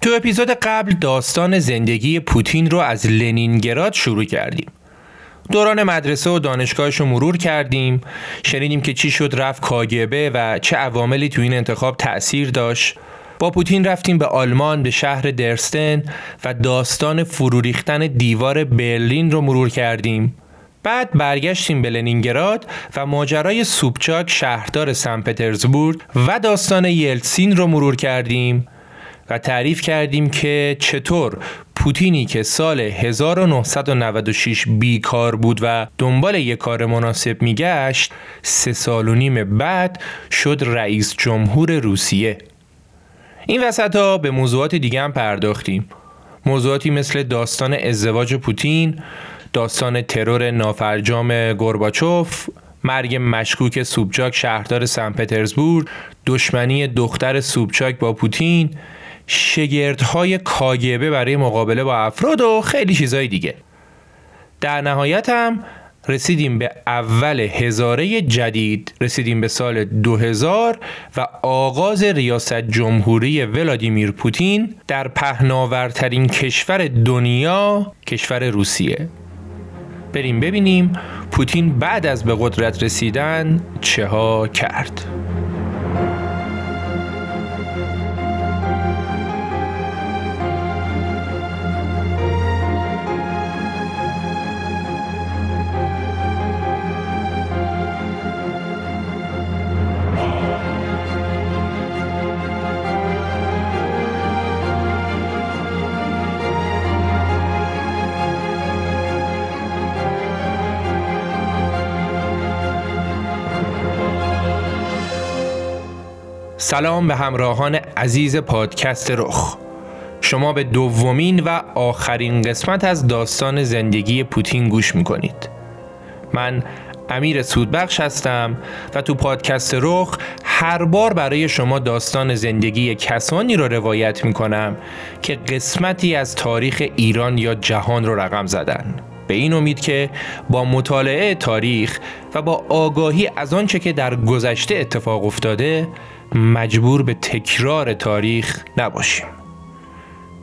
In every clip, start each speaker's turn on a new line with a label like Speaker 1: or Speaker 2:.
Speaker 1: تو اپیزود قبل داستان زندگی پوتین رو از لنینگراد شروع کردیم. دوران مدرسه و دانشگاهش رو مرور کردیم. شنیدیم که چی شد رفت کاگبه و چه عواملی تو این انتخاب تأثیر داشت. با پوتین رفتیم به آلمان به شهر درستن و داستان فروریختن دیوار برلین رو مرور کردیم. بعد برگشتیم به لنینگراد و ماجرای سوبچاک شهردار سن پترزبورگ و داستان یلسین رو مرور کردیم. و تعریف کردیم که چطور پوتینی که سال 1996 بیکار بود و دنبال یک کار مناسب میگشت سه سال و نیم بعد شد رئیس جمهور روسیه. این وسط ها به موضوعات دیگه هم پرداختیم. موضوعاتی مثل داستان ازدواج پوتین داستان ترور نافرجام گورباچوف مرگ مشکوک سوبچاک شهردار سن پترزبورگ دشمنی دختر سوبچاک با پوتین شگردهای کاگبه برای مقابله با افراد و خیلی چیزهای دیگه. در نهایت هم رسیدیم به اول هزاره جدید رسیدیم به سال 2000 و آغاز ریاست جمهوری ولادیمیر پوتین در پهناورترین کشور دنیا کشور روسیه. بریم ببینیم پوتین بعد از به قدرت رسیدن چه ها کرد. سلام به همراهان عزیز پادکست رخ. شما به دومین و آخرین قسمت از داستان زندگی پوتین گوش می‌کنید. من امیر سودبخش هستم و تو پادکست رخ هر بار برای شما داستان زندگی کسانی رو روایت می‌کنم که قسمتی از تاریخ ایران یا جهان رو رقم زدن. به این امید که با مطالعه تاریخ و با آگاهی از آنچه که در گذشته اتفاق افتاده مجبور به تکرار تاریخ نباشیم.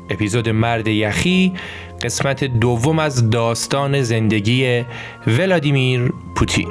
Speaker 1: اپیزود مرد یخی قسمت دوم از داستان زندگی ولادیمیر پوتین.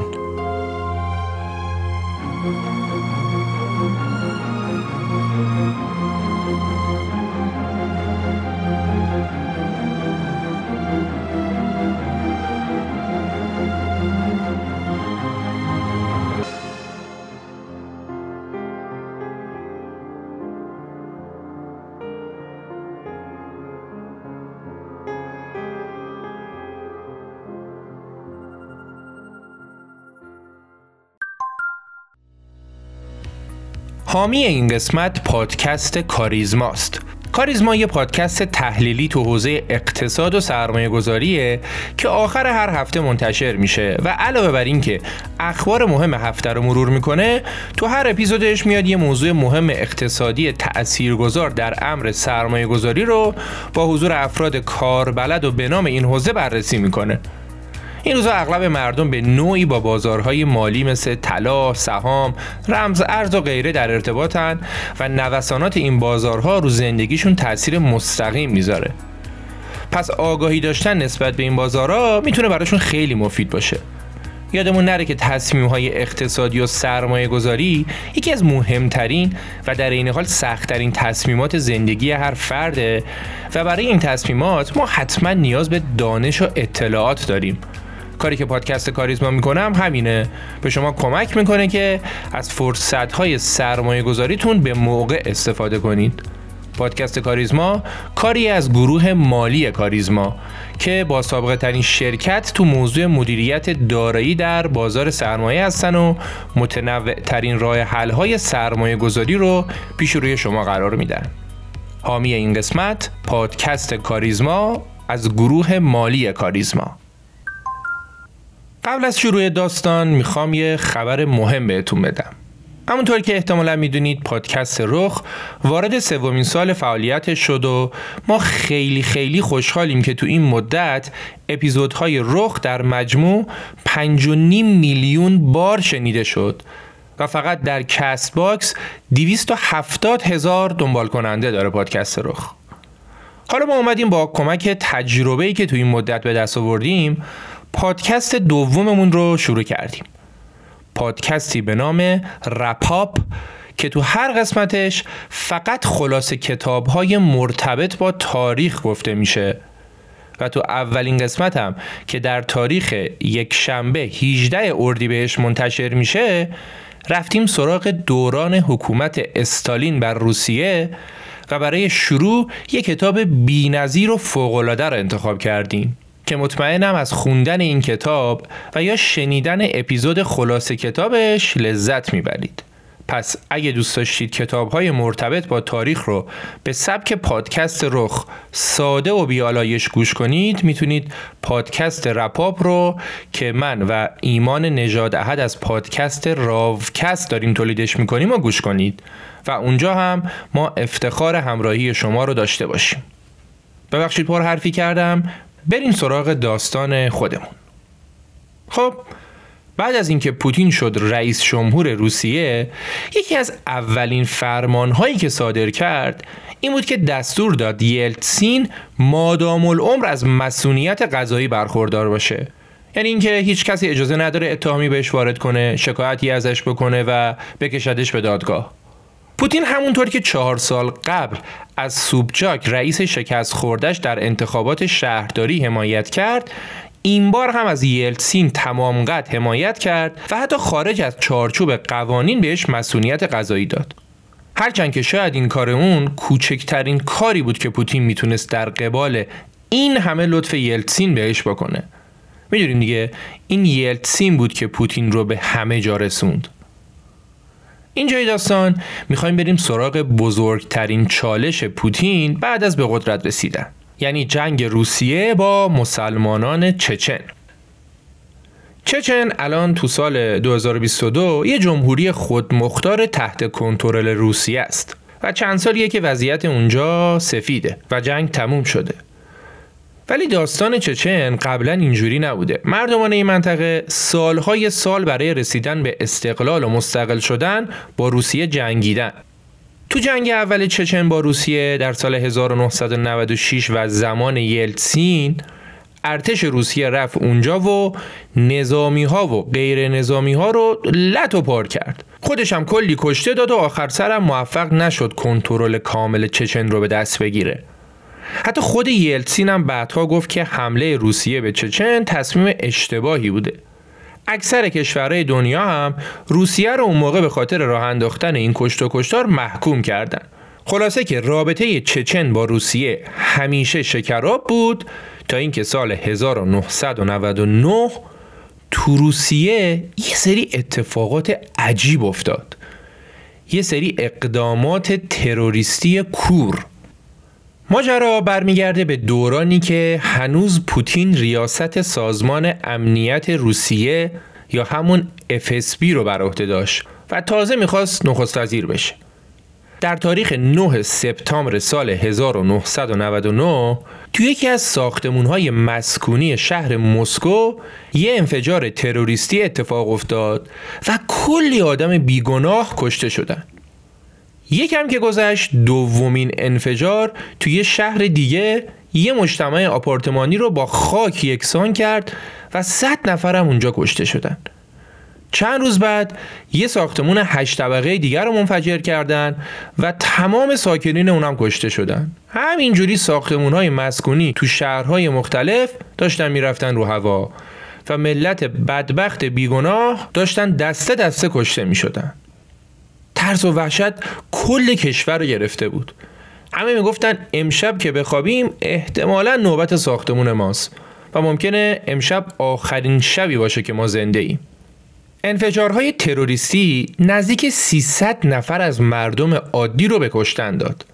Speaker 1: حامی این قسمت پادکست کاریزماست کاریزما یه پادکست تحلیلی تو حوزه اقتصاد و سرمایه گذاریه که آخر هر هفته منتشر میشه و علاوه بر این که اخبار مهم هفته رو مرور می‌کنه تو هر اپیزودش میاد یه موضوع مهم اقتصادی تاثیرگذار در امر سرمایه گذاری رو با حضور افراد کاربلد و به نام این حوزه بررسی می‌کنه. این روزا اغلب مردم به نوعی با بازارهای مالی مثل طلا، سهام، رمز ارز و غیره در ارتباطن و نوسانات این بازارها رو زندگیشون تاثیر مستقیم می‌ذاره. پس آگاهی داشتن نسبت به این بازارها می‌تونه براشون خیلی مفید باشه. یادمون نره که تصمیم های اقتصادی و سرمایه گذاری یکی از مهمترین و در این حال سختترین تصمیمات زندگی هر فرده و برای این تصمیمات ما حتما نیاز به دانش و اطلاعات داریم کاری که پادکست کاریزما می‌کنم همینه. به شما کمک می‌کنه که از فرصت های سرمایه گذاریتون به موقع استفاده کنید. پادکست کاریزما کاری از گروه مالی کاریزما که با سابقه ترین شرکت تو موضوع مدیریت دارایی در بازار سرمایه هستن و متنوع ترین راه حل های سرمایه گذاری رو پیش روی شما قرار میدن. حامی این قسمت پادکست کاریزما از گروه مالی کاریزما. قبل از شروع داستان می‌خوام یه خبر مهم بهتون بدم. همونطور که احتمالا می‌دونید پادکست رخ وارد سومین سال فعالیتش شد و ما خیلی خیلی خوشحالیم که تو این مدت اپیزودهای رخ در مجموع 5.5 میلیون بار شنیده شد و فقط در Castbox 270 هزار دنبال کننده داره پادکست رخ. حالا ما اومدیم با کمک تجربه‌ای که تو این مدت به دست آوردیم پادکست دوممون رو شروع کردیم. پادکستی به نام رپاپ که تو هر قسمتش فقط خلاصه کتاب های مرتبط با تاریخ گفته میشه. و تو اولین قسمت هم که در تاریخ یک شنبه 18 اردیبهشت منتشر میشه رفتیم سراغ دوران حکومت استالین بر روسیه و برای شروع یک کتاب بینظیر و فوقالعاده را انتخاب کردیم. که مطمئنم از خوندن این کتاب و یا شنیدن اپیزود خلاصه کتابش لذت می‌برید. پس اگه دوست داشتید کتاب های مرتبط با تاریخ رو به سبک پادکست رخ ساده و بیالایش گوش کنید می‌تونید پادکست رپاپ رو که من و ایمان نژاد احد از پادکست راوکست داریم تولیدش می‌کنیم و گوش کنید. و اونجا هم ما افتخار همراهی شما رو داشته باشیم. ببخشید پر حرفی کردم. بریم سراغ داستان خودمون. خب بعد از اینکه پوتین شد رئیس جمهور روسیه یکی از اولین فرمانهایی که صادر کرد این بود که دستور داد یلتسین مادام العمر از مسئولیت قضایی برخوردار باشه. یعنی اینکه هیچ کسی اجازه نداره اتهامی بهش وارد کنه شکایتی ازش بکنه و بکشدش به دادگاه. پوتین همونطور که چهار سال قبل از سوبچاک رئیس شکست خوردش در انتخابات شهرداری حمایت کرد این بار هم از یلتسین تمام قد حمایت کرد و حتی خارج از چارچوب قوانین بهش مسئولیت قضایی داد. هرچند که شاید این کار اون کوچکترین کاری بود که پوتین می‌تونست در قبال این همه لطف یلتسین بهش بکنه. می‌دونیم دیگه این یلتسین بود که پوتین رو به همه جا رسوند. اینجای داستان می‌خوایم بریم سراغ بزرگترین چالش پوتین بعد از به قدرت رسیدن. یعنی جنگ روسیه با مسلمانان چچن. چچن الان تو سال 2022 یه جمهوری خودمختار تحت کنترل روسیه است و چند سالیه که وضعیت اونجا سفیده و جنگ تموم شده. ولی داستان چچن قبلا اینجوری نبوده. مردمان این منطقه سالهای سال برای رسیدن به استقلال و مستقل شدن با روسیه جنگیدن. تو جنگ اول چچن با روسیه در سال 1996 و زمان یلتسین ارتش روسیه رفت اونجا و نظامی ها و غیر نظامی ها رو لط و پار کرد. خودش هم کلی کشته داد و آخر سرم موفق نشد کنترل کامل چچن رو به دست بگیره. حتی خود یلتسین هم بعدها گفت که حمله روسیه به چچن تصمیم اشتباهی بوده. اکثر کشورهای دنیا هم روسیه رو اون موقع به خاطر راه انداختن این کشت و کشتار محکوم کردن. خلاصه که رابطه چچن با روسیه همیشه شکراب بود تا اینکه سال 1999 تو روسیه یه سری اتفاقات عجیب افتاد. یه سری اقدامات تروریستی کور ماجرا برمیگرده به دورانی که هنوز پوتین ریاست سازمان امنیت روسیه یا همون FSB رو بر عهده داشت و تازه می‌خواست نخست وزیر بشه. در تاریخ 9 سپتامبر سال 1999 تو یکی از ساختمونهای مسکونی شهر مسکو یه انفجار تروریستی اتفاق افتاد و کلی آدم بیگناه کشته شدن. یکم که گذشت دومین انفجار توی شهر دیگه یه مجتمع آپارتمانی رو با خاک یکسان کرد و صد نفرم اونجا کشته شدن چند روز بعد یه ساختمون هشت طبقه دیگر رو منفجر کردن و تمام ساکنین اونم کشته شدن همینجوری ساختمون های مسکونی تو شهرهای مختلف داشتن می‌رفتن رو هوا و ملت بدبخت بیگناه داشتن دسته دسته کشته می شدن. ترس و وحشت کل کشور رو گرفته بود. همه می‌گفتن امشب که بخوابیم احتمالا نوبت ساختمون ماست و ممکنه امشب آخرین شبی باشه که ما زنده ایم. انفجارهای تروریستی نزدیک 300 نفر از مردم عادی رو به کشتن داد.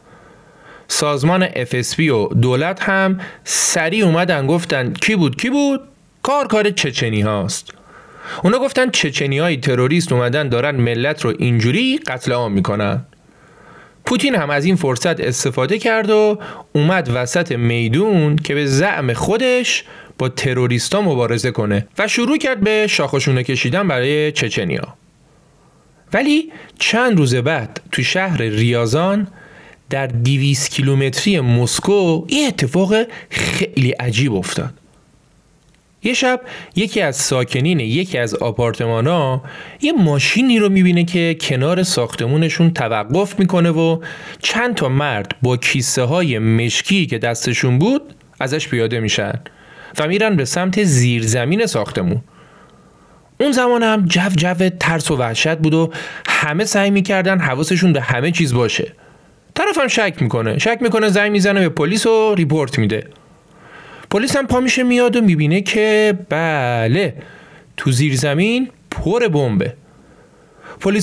Speaker 1: سازمان FSB و دولت هم سریع اومدن گفتن کی بود کی بود؟ کار کار چچنی هاست. اونا گفتن چچنی های تروریست اومدن دارن ملت رو اینجوری قتل عام می‌کنن. پوتین هم از این فرصت استفاده کرد و اومد وسط میدون که به زعم خودش با تروریستا مبارزه کنه و شروع کرد به شاخشونه کشیدن برای چچنیا. ولی چند روز بعد تو شهر ریازان در 200 کیلومتری مسکو این اتفاق خیلی عجیب افتاد. یه شب یکی از ساکنین یکی از آپارتمان ها یه ماشینی رو می‌بینه که کنار ساختمونشون توقف می‌کنه و چند تا مرد با کیسه های مشکی که دستشون بود ازش پیاده میشن و میرن به سمت زیرزمین ساختمون. اون زمان هم جو جو ترس و وحشت بود و همه سعی می‌کردن حواسشون به همه چیز باشه. طرفم شک می‌کنه. شک می‌کنه زنگ می‌زنه به پلیس و ریپورت میده. پلیس هم پا میشه میاد و می‌بینه که بله تو زیر زمین پر بمبه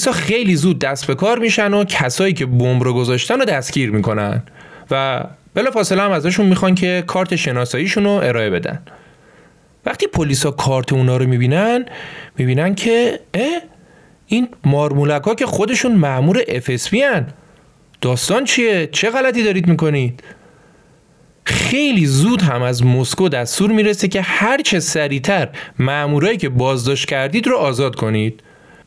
Speaker 1: ها خیلی زود دست به کار میشن و کسایی که بمب رو گذاشتن رو دستگیر می‌کنن و بلا فاصله هم ازشون می‌خوان که کارت شناساییشون رو ارائه بدن وقتی ها کارت اونا رو می‌بینن می‌بینن که اه این مارمولک ها که خودشون معمور FSB هن داستان چیه؟ چه غلطی دارید می‌کنید؟ خیلی زود هم از مسکو دستور می‌رسه که هر چه سریعتر مامورایی که بازداشت کردید رو آزاد کنید.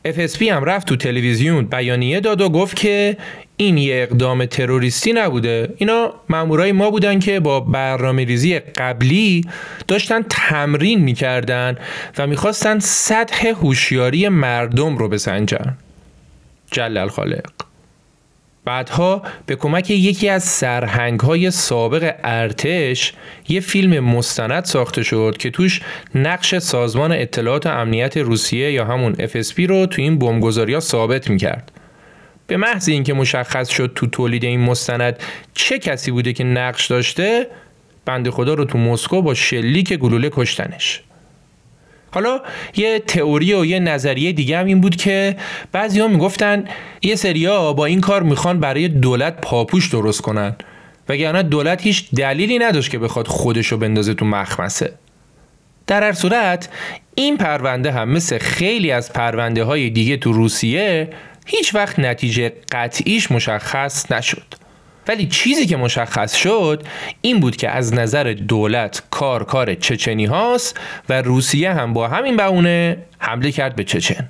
Speaker 1: FSB هم رفت تو تلویزیون بیانیه داد و گفت که این یه اقدام تروریستی نبوده. اینا مامورای ما بودن که با برنامه ریزی قبلی داشتن تمرین می‌کردن و می‌خواستن سطح هوشیاری مردم رو بسنجن. جلل خالق. بعدها به کمک یکی از سرهنگ های سابق ارتش یه فیلم مستند ساخته شد که توش نقش سازمان اطلاعات امنیت روسیه یا همون FSB رو تو این بمبگذاری ها ثابت می‌کرد. به محض اینکه مشخص شد تو تولید این مستند چه کسی بوده که نقش داشته بند خدا رو تو مسکو با شلیک گلوله کشتنش. حالا یه تئوری و یه نظریه دیگه هم این بود که بعضی ها می‌گفتن یه سریا با این کار می‌خوان برای دولت پاپوش درست کنن. وگرنه دولت هیچ دلیلی نداشت که بخواد خودشو بندازه تو مخمسه. در هر صورت این پرونده هم مثل خیلی از پرونده های دیگه تو روسیه هیچ وقت نتیجه قطعیش مشخص نشد. ولی چیزی که مشخص شد این بود که از نظر دولت کار کار چچنی هاست و روسیه هم با همین بهونه حمله کرد به چچن.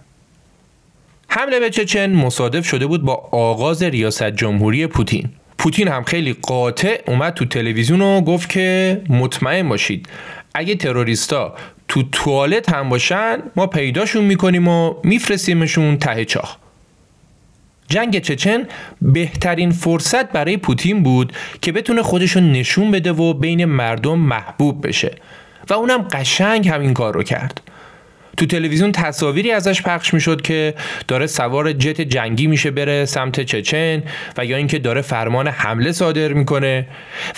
Speaker 1: حمله به چچن مصادف شده بود با آغاز ریاست جمهوری پوتین. پوتین هم خیلی قاطع اومد تو تلویزیون و گفت که مطمئن باشید اگه تروریستا تو توالت هم باشن ما پیداشون می‌کنیم و میفرستیمشون ته چاه. جنگ چچن بهترین فرصت برای پوتین بود که بتونه خودشون نشون بده و بین مردم محبوب بشه. و اونم قشنگ همین کار رو کرد. تو تلویزیون تصاویری ازش پخش می‌شد که داره سوار جت جنگی میشه بره سمت چچن و یا اینکه داره فرمان حمله صادر می‌کنه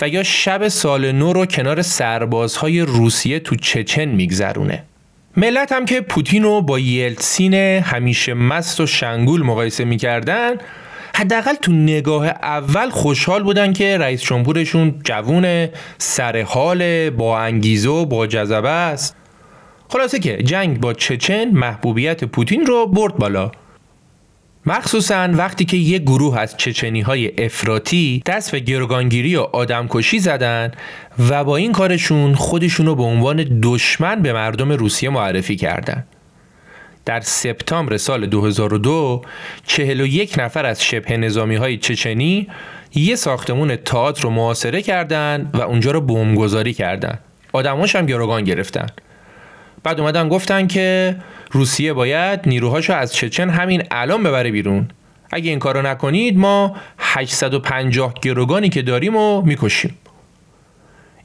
Speaker 1: و یا شب سال نو رو کنار سربازهای روسیه تو چچن میگذرونه. ملت هم که پوتین رو با یلتسین همیشه مست و شنگول مقایسه می‌کردن حداقل تو نگاه اول خوشحال بودن که رئیس جمهورشون جوون سر حال با انگیزه و با جذبه است. خلاصه که جنگ با چچن محبوبیت پوتین رو برد بالا. مخصوصا وقتی که یک گروه از چچنی های افراتی دست به گروگانگیری و آدمکشی زدن و با این کارشون خودشون رو به عنوان دشمن به مردم روسیه معرفی کردن. در سپتامبر سال 2002 41 نفر از شبه نظامی های چچنی یه ساختمون تئاتر رو محاصره کردند و اونجا رو بمبگذاری کردند. آدماش هم گروگان گرفتن. بعد اومدن گفتن که روسیه باید نیروهاشو از چچن همین الان ببره بیرون. اگه این کارو نکنید ما 850 گروگانی که داریم و می‌کشیم.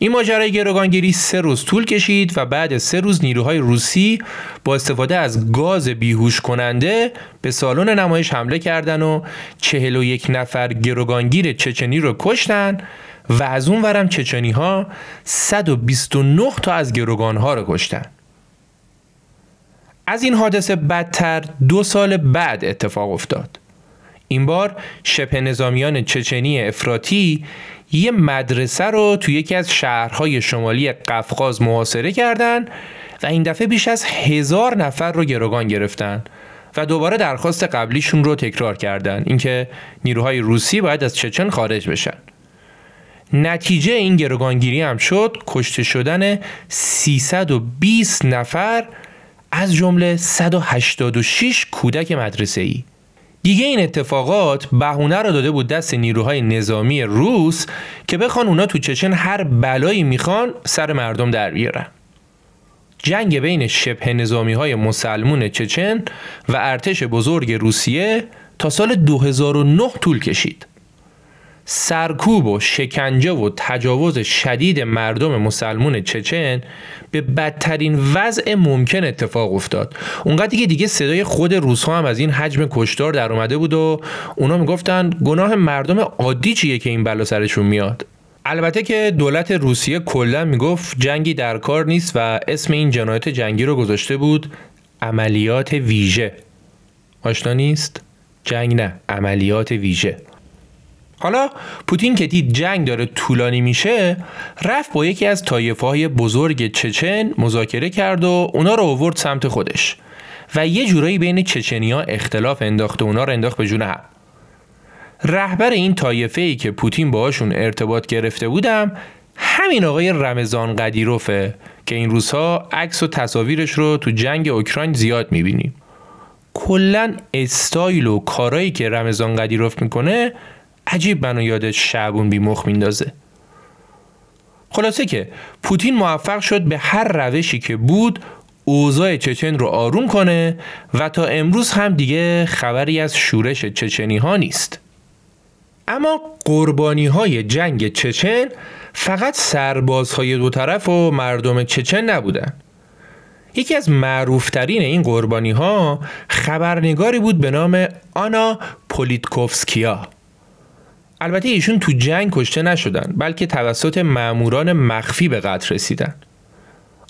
Speaker 1: این ماجرای گروگانگیری سه روز طول کشید و بعد سه روز نیروهای روسی با استفاده از گاز بیهوش کننده به سالن نمایش حمله کردن و 41 نفر گروگانگیر چچنی رو کشتن و از اون ورم چچنی ها 129 تا از گروگان ها رو کشتن. از این حادثه بدتر دو سال بعد اتفاق افتاد. این بار شبه نظامیان چچنی افراتی یه مدرسه رو توی یکی از شهرهای شمالی قفقاز محاصره کردند و این دفعه بیش از هزار نفر رو گروگان گرفتن و دوباره درخواست قبلیشون رو تکرار کردند اینکه نیروهای روسی باید از چچن خارج بشن. نتیجه این گروگانگیری هم شد کشته شدن 320 نفر از جمله 186 کودک مدرسه ای دیگه این اتفاقات بهونه رو داده بود دست نیروهای نظامی روس که بخوان اونا تو چچن هر بلایی می‌خوان سر مردم در بیارن. جنگ بین شبه نظامی های مسلمون چچن و ارتش بزرگ روسیه تا سال 2009 طول کشید. سرکوب و شکنجه و تجاوز شدید مردم مسلمون چچن به بدترین وضع ممکن اتفاق افتاد. اونقدر که دیگه صدای خود روس هم از این حجم کشتار در اومده بود و اونا می‌گفتن گناه مردم عادی چیه که این بلا سرشون میاد؟ البته که دولت روسیه کلا می‌گفت جنگی در کار نیست و اسم این جنایت جنگی رو گذاشته بود عملیات ویژه. آشنا نیست؟ جنگ نه عملیات ویژه. حالا پوتین که دید جنگ داره طولانی میشه رفت با یکی از طایفه های بزرگ چچن مذاکره کرد و اونا رو آورد سمت خودش و یه جورایی بین چچنیا اختلاف انداخت و اونا رو انداخت به جون هم. رهبر این طایفه ای که پوتین باهاشون ارتباط گرفته بودم همین آقای رمضان قدیروفه که این روزها عکس و تصاویرش رو تو جنگ اوکراین زیاد می‌بینیم. کلا استایل و کارایی که رمضان قدیروف می‌کنه عجیب منو یاد شعبون بیمخ میندازه. خلاصه که پوتین موفق شد به هر روشی که بود اوضاع چچن رو آروم کنه و تا امروز هم دیگه خبری از شورش چچنی ها نیست. اما قربانی های جنگ چچن فقط سربازهای دو طرف و مردم چچن نبودن. یکی از معروفترین این قربانی ها خبرنگاری بود به نام آنا پولیتکوفسکیا. البته ایشون تو جنگ کشته نشدن بلکه توسط ماموران مخفی به قتل رسیدن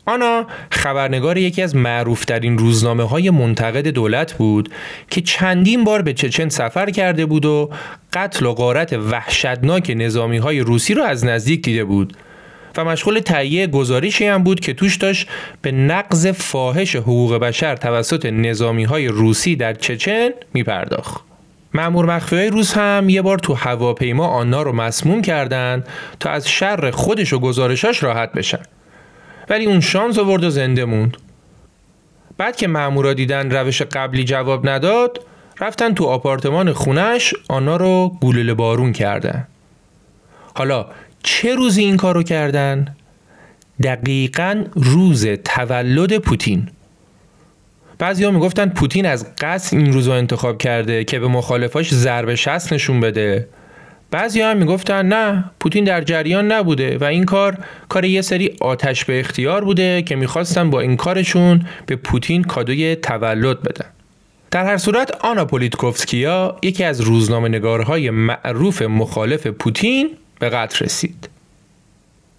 Speaker 1: آنا خبرنگار یکی از معروفترین روزنامه های منتقد دولت بود که چندین بار به چچن سفر کرده بود و قتل و غارت وحشتناک نظامی های روسی رو از نزدیک دیده بود و مشغول تهیه گزارشی هم بود که توش داشت به نقض فاحش حقوق بشر توسط نظامی های روسی در چچن میپرداخت. مأمور مخفی های روس هم یه بار تو هواپیما آنا رو مسموم کردن تا از شر خودش و گزارشاش راحت بشن. ولی اون شانس آورد و زنده موند. بعد که مامورا دیدن روش قبلی جواب نداد رفتن تو آپارتمان خونش آنا رو گلوله بارون کردن. حالا چه روزی این کارو کردن؟ دقیقا روز تولد پوتین. بعضی ها می‌گفتن پوتین از قصد این روز رو انتخاب کرده که به مخالفاش ضربه شست نشون بده. بعضی هم می‌گفتن نه پوتین در جریان نبوده و این کار کار یه سری آتش به اختیار بوده که می‌خواستن با این کارشون به پوتین کادوی تولد بدن. در هر صورت آنا پولیتکوفسکیا یکی از روزنامه نگارهای معروف مخالف پوتین به قتل رسید.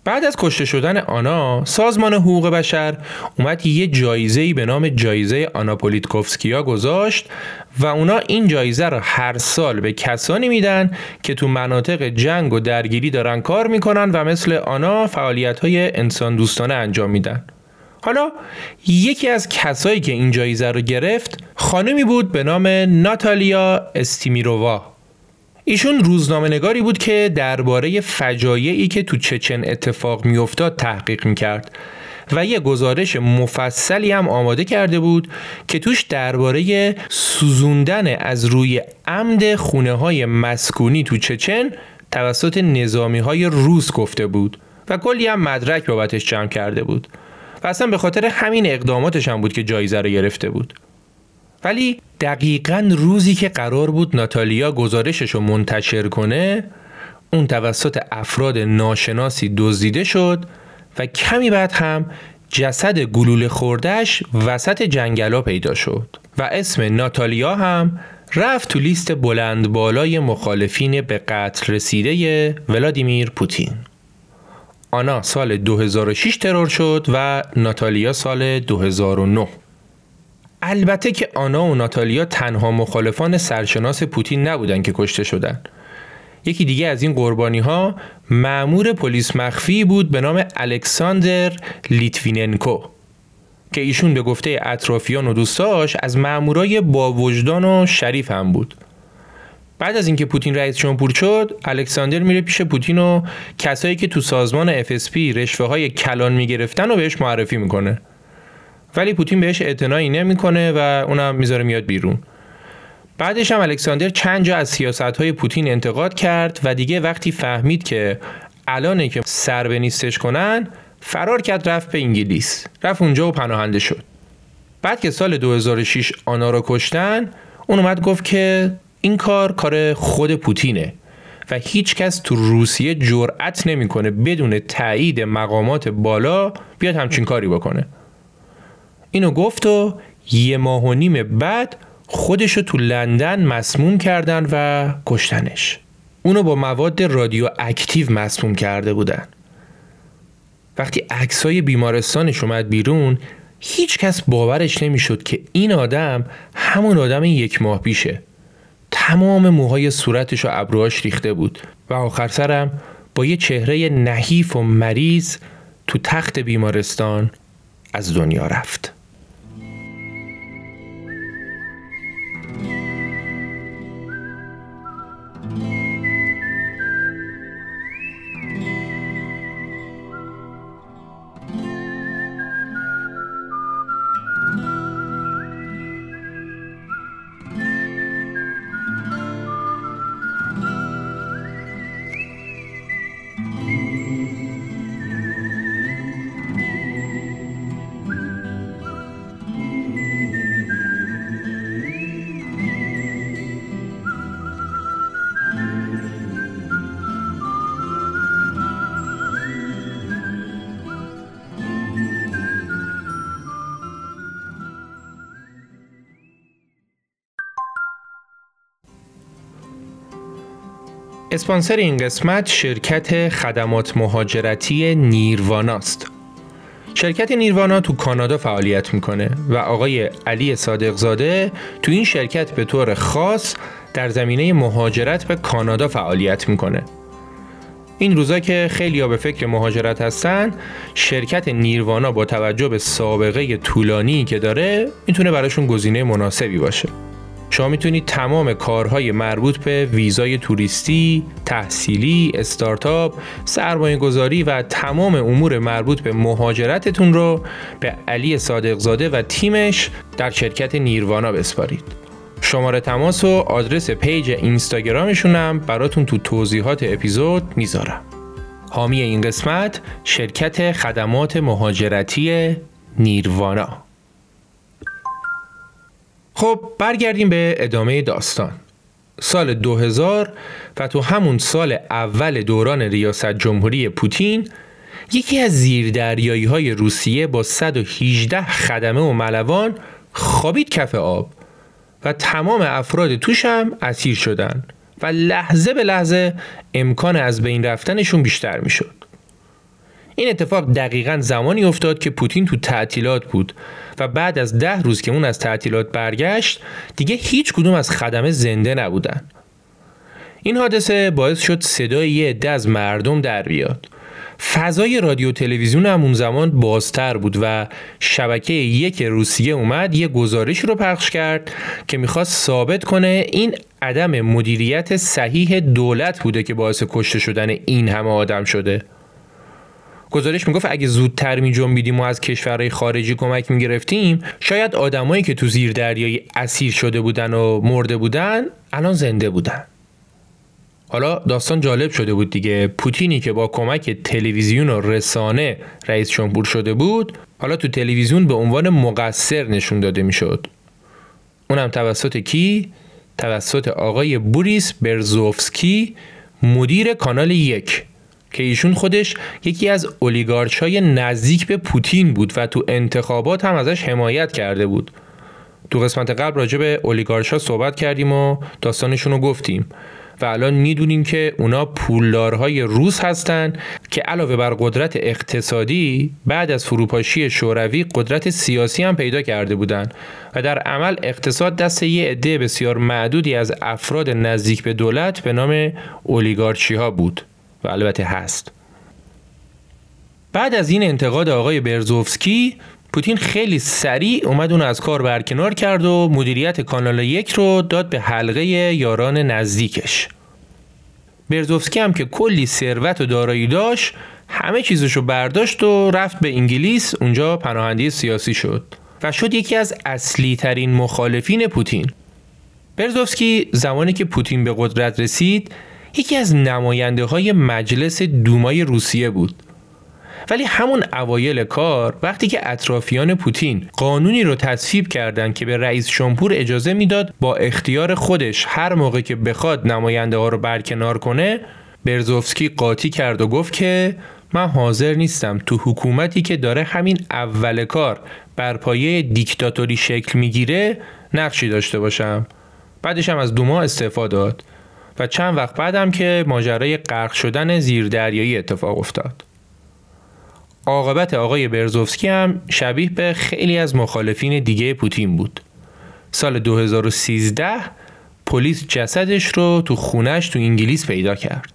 Speaker 1: بعد از کشته شدن آنا سازمان حقوق بشر اومد یه جایزه به نام جایزه آنا پولیتکوفسکیا گذاشت و اونا این جایزه رو هر سال به کسانی میدن که تو مناطق جنگ و درگیری دارن کار می‌کنن و مثل آنا فعالیت های انسان دوستانه انجام میدن. حالا یکی از کسایی که این جایزه رو گرفت خانمی بود به نام ناتالیا استیمیرووا. ایشون روزنامه نگاری بود که درباره فجایعی که تو چچن اتفاق میافتاد تحقیق می‌کرد و یه گزارش مفصلی هم آماده کرده بود که توش درباره سوزوندن از روی عمد خونه های مسکونی تو چچن توسط نظامی های روس گفته بود و کلی هم مدرک بابتش جمع کرده بود و اصلا به خاطر همین اقداماتش هم بود که جایزه رو گرفته بود. ولی دقیقا روزی که قرار بود ناتالیا گزارشش رو منتشر کنه اون توسط افراد ناشناسی دزدیده شد و کمی بعد هم جسد گلوله خوردش وسط جنگلا پیدا شد و اسم ناتالیا هم رفت تو لیست بلند بالای مخالفین به قتل رسیده ولادیمیر پوتین. آنا سال 2006 ترور شد و ناتالیا سال 2009 البته که آنا و ناتالیا تنها مخالفان سرشناس پوتین نبودن که کشته شدن. یکی دیگه از این قربانی ها مأمور پلیس مخفی بود به نام الکساندر لیتویننکو که ایشون به گفته اطرافیان و دوستاش از مامورای با وجدان و شریف هم بود. بعد از اینکه پوتین رئیس جمهور شد الکساندر میره پیش پوتین و کسایی که تو سازمان FSB رشوه های کلان می‌گرفتن رو بهش معرفی می‌کنه. ولی پوتین بهش اعتنایی نمی‌کنه و اونم می‌ذاره میاد بیرون. بعدش هم الکساندر چند جا از سیاست های پوتین انتقاد کرد و دیگه وقتی فهمید که الانه که سر به نیستش کنن فرار کرد رفت به انگلیس. رفت اونجا و پناهنده شد. بعد که سال 2006 آنا رو کشتن اون اومد گفت که این کار کار خود پوتینه و هیچ کس تو روسیه جرأت نمی‌کنه بدون تایید مقامات بالا بیاد همچین کاری بکنه. اینو گفت و یه ماه و نیم بعد خودشو تو لندن مسموم کردن و کشتنش. اونو با مواد رادیو اکتیو مسموم کرده بودن. وقتی عکسای بیمارستانش اومد بیرون هیچ کس باورش نمی‌شد که این آدم همون آدم یک ماه پیشه. تمام موهای صورتش و ابروهاش ریخته بود و آخر سرم با یه چهره نحیف و مریض تو تخت بیمارستان از دنیا رفت. اسپانسر این قسمت شرکت خدمات مهاجرتی نیرواناست. شرکت نیروانا تو کانادا فعالیت می‌کنه و آقای علی صادقزاده تو این شرکت به طور خاص در زمینه مهاجرت به کانادا فعالیت می‌کنه. این روزا که خیلی ها به فکر مهاجرت هستن شرکت نیروانا با توجه به سابقه طولانی که داره می‌تونه براشون گزینه مناسبی باشه. شما می‌تونید تمام کارهای مربوط به ویزای توریستی، تحصیلی، استارتاپ، سرمایه گذاری و تمام امور مربوط به مهاجرتتون رو به علی صادقزاده و تیمش در شرکت نیروانا بسپارید. شماره تماس و آدرس پیج اینستاگرامشونم براتون تو توضیحات اپیزود می‌ذارم. حامی این قسمت شرکت خدمات مهاجرتی نیروانا خب برگردیم به ادامه داستان سال 2000 و تو همون سال اول دوران ریاست جمهوری پوتین یکی از زیردریایی های روسیه با 118 خدمه و ملوان خوابید کف آب و تمام افراد توش هم اسیر شدن و لحظه به لحظه امکان از بین رفتنشون بیشتر می‌شد. این اتفاق دقیقا زمانی افتاد که پوتین تو تعطیلات بود و بعد از ده روز که اون از تعطیلات برگشت دیگه هیچ کدوم از خدمه زنده نبودن. این حادثه باعث شد صدای یه عده از مردم در بیاد. فضای رادیو تلویزیون هم اون زمان بازتر بود و شبکه یک روسیه اومد یه گزارش رو پخش کرد که می‌خواست ثابت کنه این عدم مدیریت صحیح دولت بوده که باعث کشته شدن این همه آدم شده. گزارش می‌گفت اگه زودتر می جنبیدیم و از کشورهای خارجی کمک می‌گرفتیم شاید آدمایی که تو زیر دریایی اسیر شده بودن و مرده بودن الان زنده بودن. حالا داستان جالب شده بود دیگه. پوتینی که با کمک تلویزیون و رسانه رئیس جمهور شده بود حالا تو تلویزیون به عنوان مقصر نشون داده می‌شد. اونم توسط کی؟ توسط آقای بوریس برزوفسکی مدیر کانال یک. که ایشون خودش یکی از اولیگارچ های نزدیک به پوتین بود و تو انتخابات هم ازش حمایت کرده بود. تو قسمت قبل راجع به اولیگارچ ها صحبت کردیم و داستانشون رو گفتیم و الان می‌دونیم که اونا پولدارهای روس هستن که علاوه بر قدرت اقتصادی بعد از فروپاشی شوروی قدرت سیاسی هم پیدا کرده بودند و در عمل اقتصاد دست یه عده بسیار معدودی از افراد نزدیک به دولت به نام اولیگارچی ها بود. و البته هست. بعد از این انتقاد آقای برزوفسکی پوتین خیلی سریع اومد اون از کار برکنار کرد و مدیریت کانال یک رو داد به حلقه یاران نزدیکش. برزوفسکی هم که کلی ثروت و دارایی داشت همه چیزش رو برداشت و رفت به انگلیس اونجا پناهنده سیاسی شد و شد یکی از اصلی ترین مخالفین پوتین. برزوفسکی زمانی که پوتین به قدرت رسید یکی از نماینده های مجلس دومای روسیه بود. ولی همون اوایل کار وقتی که اطرافیان پوتین قانونی رو تصویب کردند که به رئیس جمهور اجازه می‌داد با اختیار خودش هر موقع که بخواد نماینده ها رو برکنار کنه برزوفسکی قاطی کرد و گفت که من حاضر نیستم تو حکومتی که داره همین اول کار بر پایه دیکتاتوری شکل می‌گیره نقشی داشته باشم. بعدش هم از دوما استعفا داد. و چند وقت بعدم که ماجرای غرق شدن زیردریایی اتفاق افتاد. عاقبت آقای برزوفسکی هم شبیه به خیلی از مخالفین دیگه پوتین بود. سال 2013 پلیس جسدش رو تو خونش تو انگلیس پیدا کرد.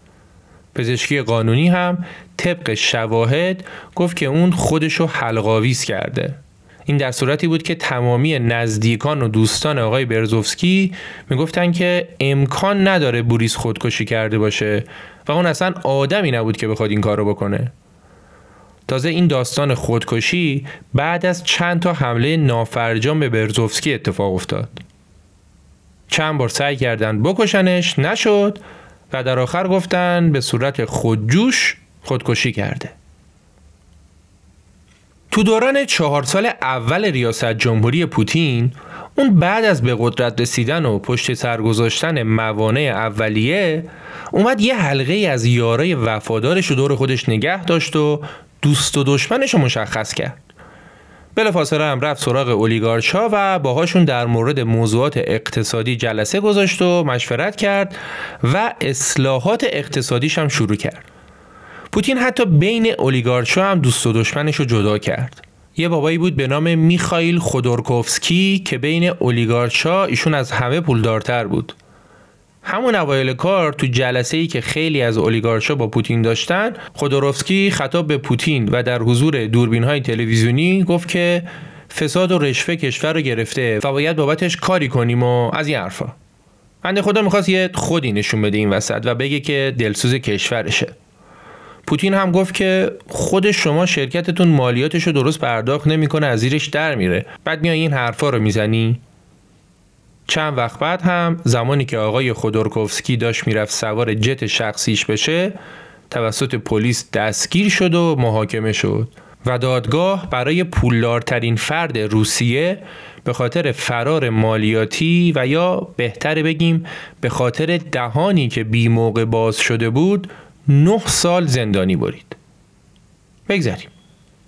Speaker 1: پزشکی قانونی هم طبق شواهد گفت که اون خودشو حلقاویز کرده. این در صورتی بود که تمامی نزدیکان و دوستان آقای برزوفسکی می‌گفتن که امکان نداره بوریس خودکشی کرده باشه و اون اصلا آدمی نبود که بخواد این کار رو بکنه. تازه این داستان خودکشی بعد از چند تا حمله نافرجام به برزوفسکی اتفاق افتاد. چند بار سعی کردن بکشنش نشد و در آخر گفتن به صورت خودجوش خودکشی کرده. تو دوران چهار سال اول ریاست جمهوری پوتین اون بعد از به قدرت رسیدن و پشت سر گذاشتن موانع اولیه اومد یه حلقه از یارای وفادارش رو دور خودش نگه داشت و دوست و دشمنش رو مشخص کرد. بلافاصله هم رفت سراغ اولیگارچا و باهاشون در مورد موضوعات اقتصادی جلسه گذاشت و مشورت کرد و اصلاحات اقتصادیش هم شروع کرد. پوتین حتی بین اولیگارچا هم دوست و دشمنش رو جدا کرد. یه بابایی بود به نام میخائیل خودورکوفسکی که بین اولیگارچا ایشون از همه پولدارتر بود. همون اوایل کار تو جلسه ای که خیلی از اولیگارشا با پوتین داشتن خودروفسکی خطاب به پوتین و در حضور دوربین های تلویزیونی گفت که فساد و رشوه کشور رو گرفته و باید بابتش کاری کنیم و از این حرفا. بنده خدا می‌خواست یه خودی نشون بده این وسط و بگه که دلسوز کشورشه. پوتین هم گفت که خود شما شرکتتون مالیاتش رو درست پرداخت نمی‌کنه از زیرش در میره. بعد میای این حرفا رو می‌زنی؟ چند وقت بعد هم زمانی که آقای خودورکوفسکی داشت می‌رفت سوار جت شخصیش بشه توسط پلیس دستگیر شد و محاکمه شد. و دادگاه برای پولدارترین فرد روسیه به خاطر فرار مالیاتی و یا بهتر بگیم به خاطر دهانی که بی موقع باز شده بود نه سال زندانی برید. بگذاریم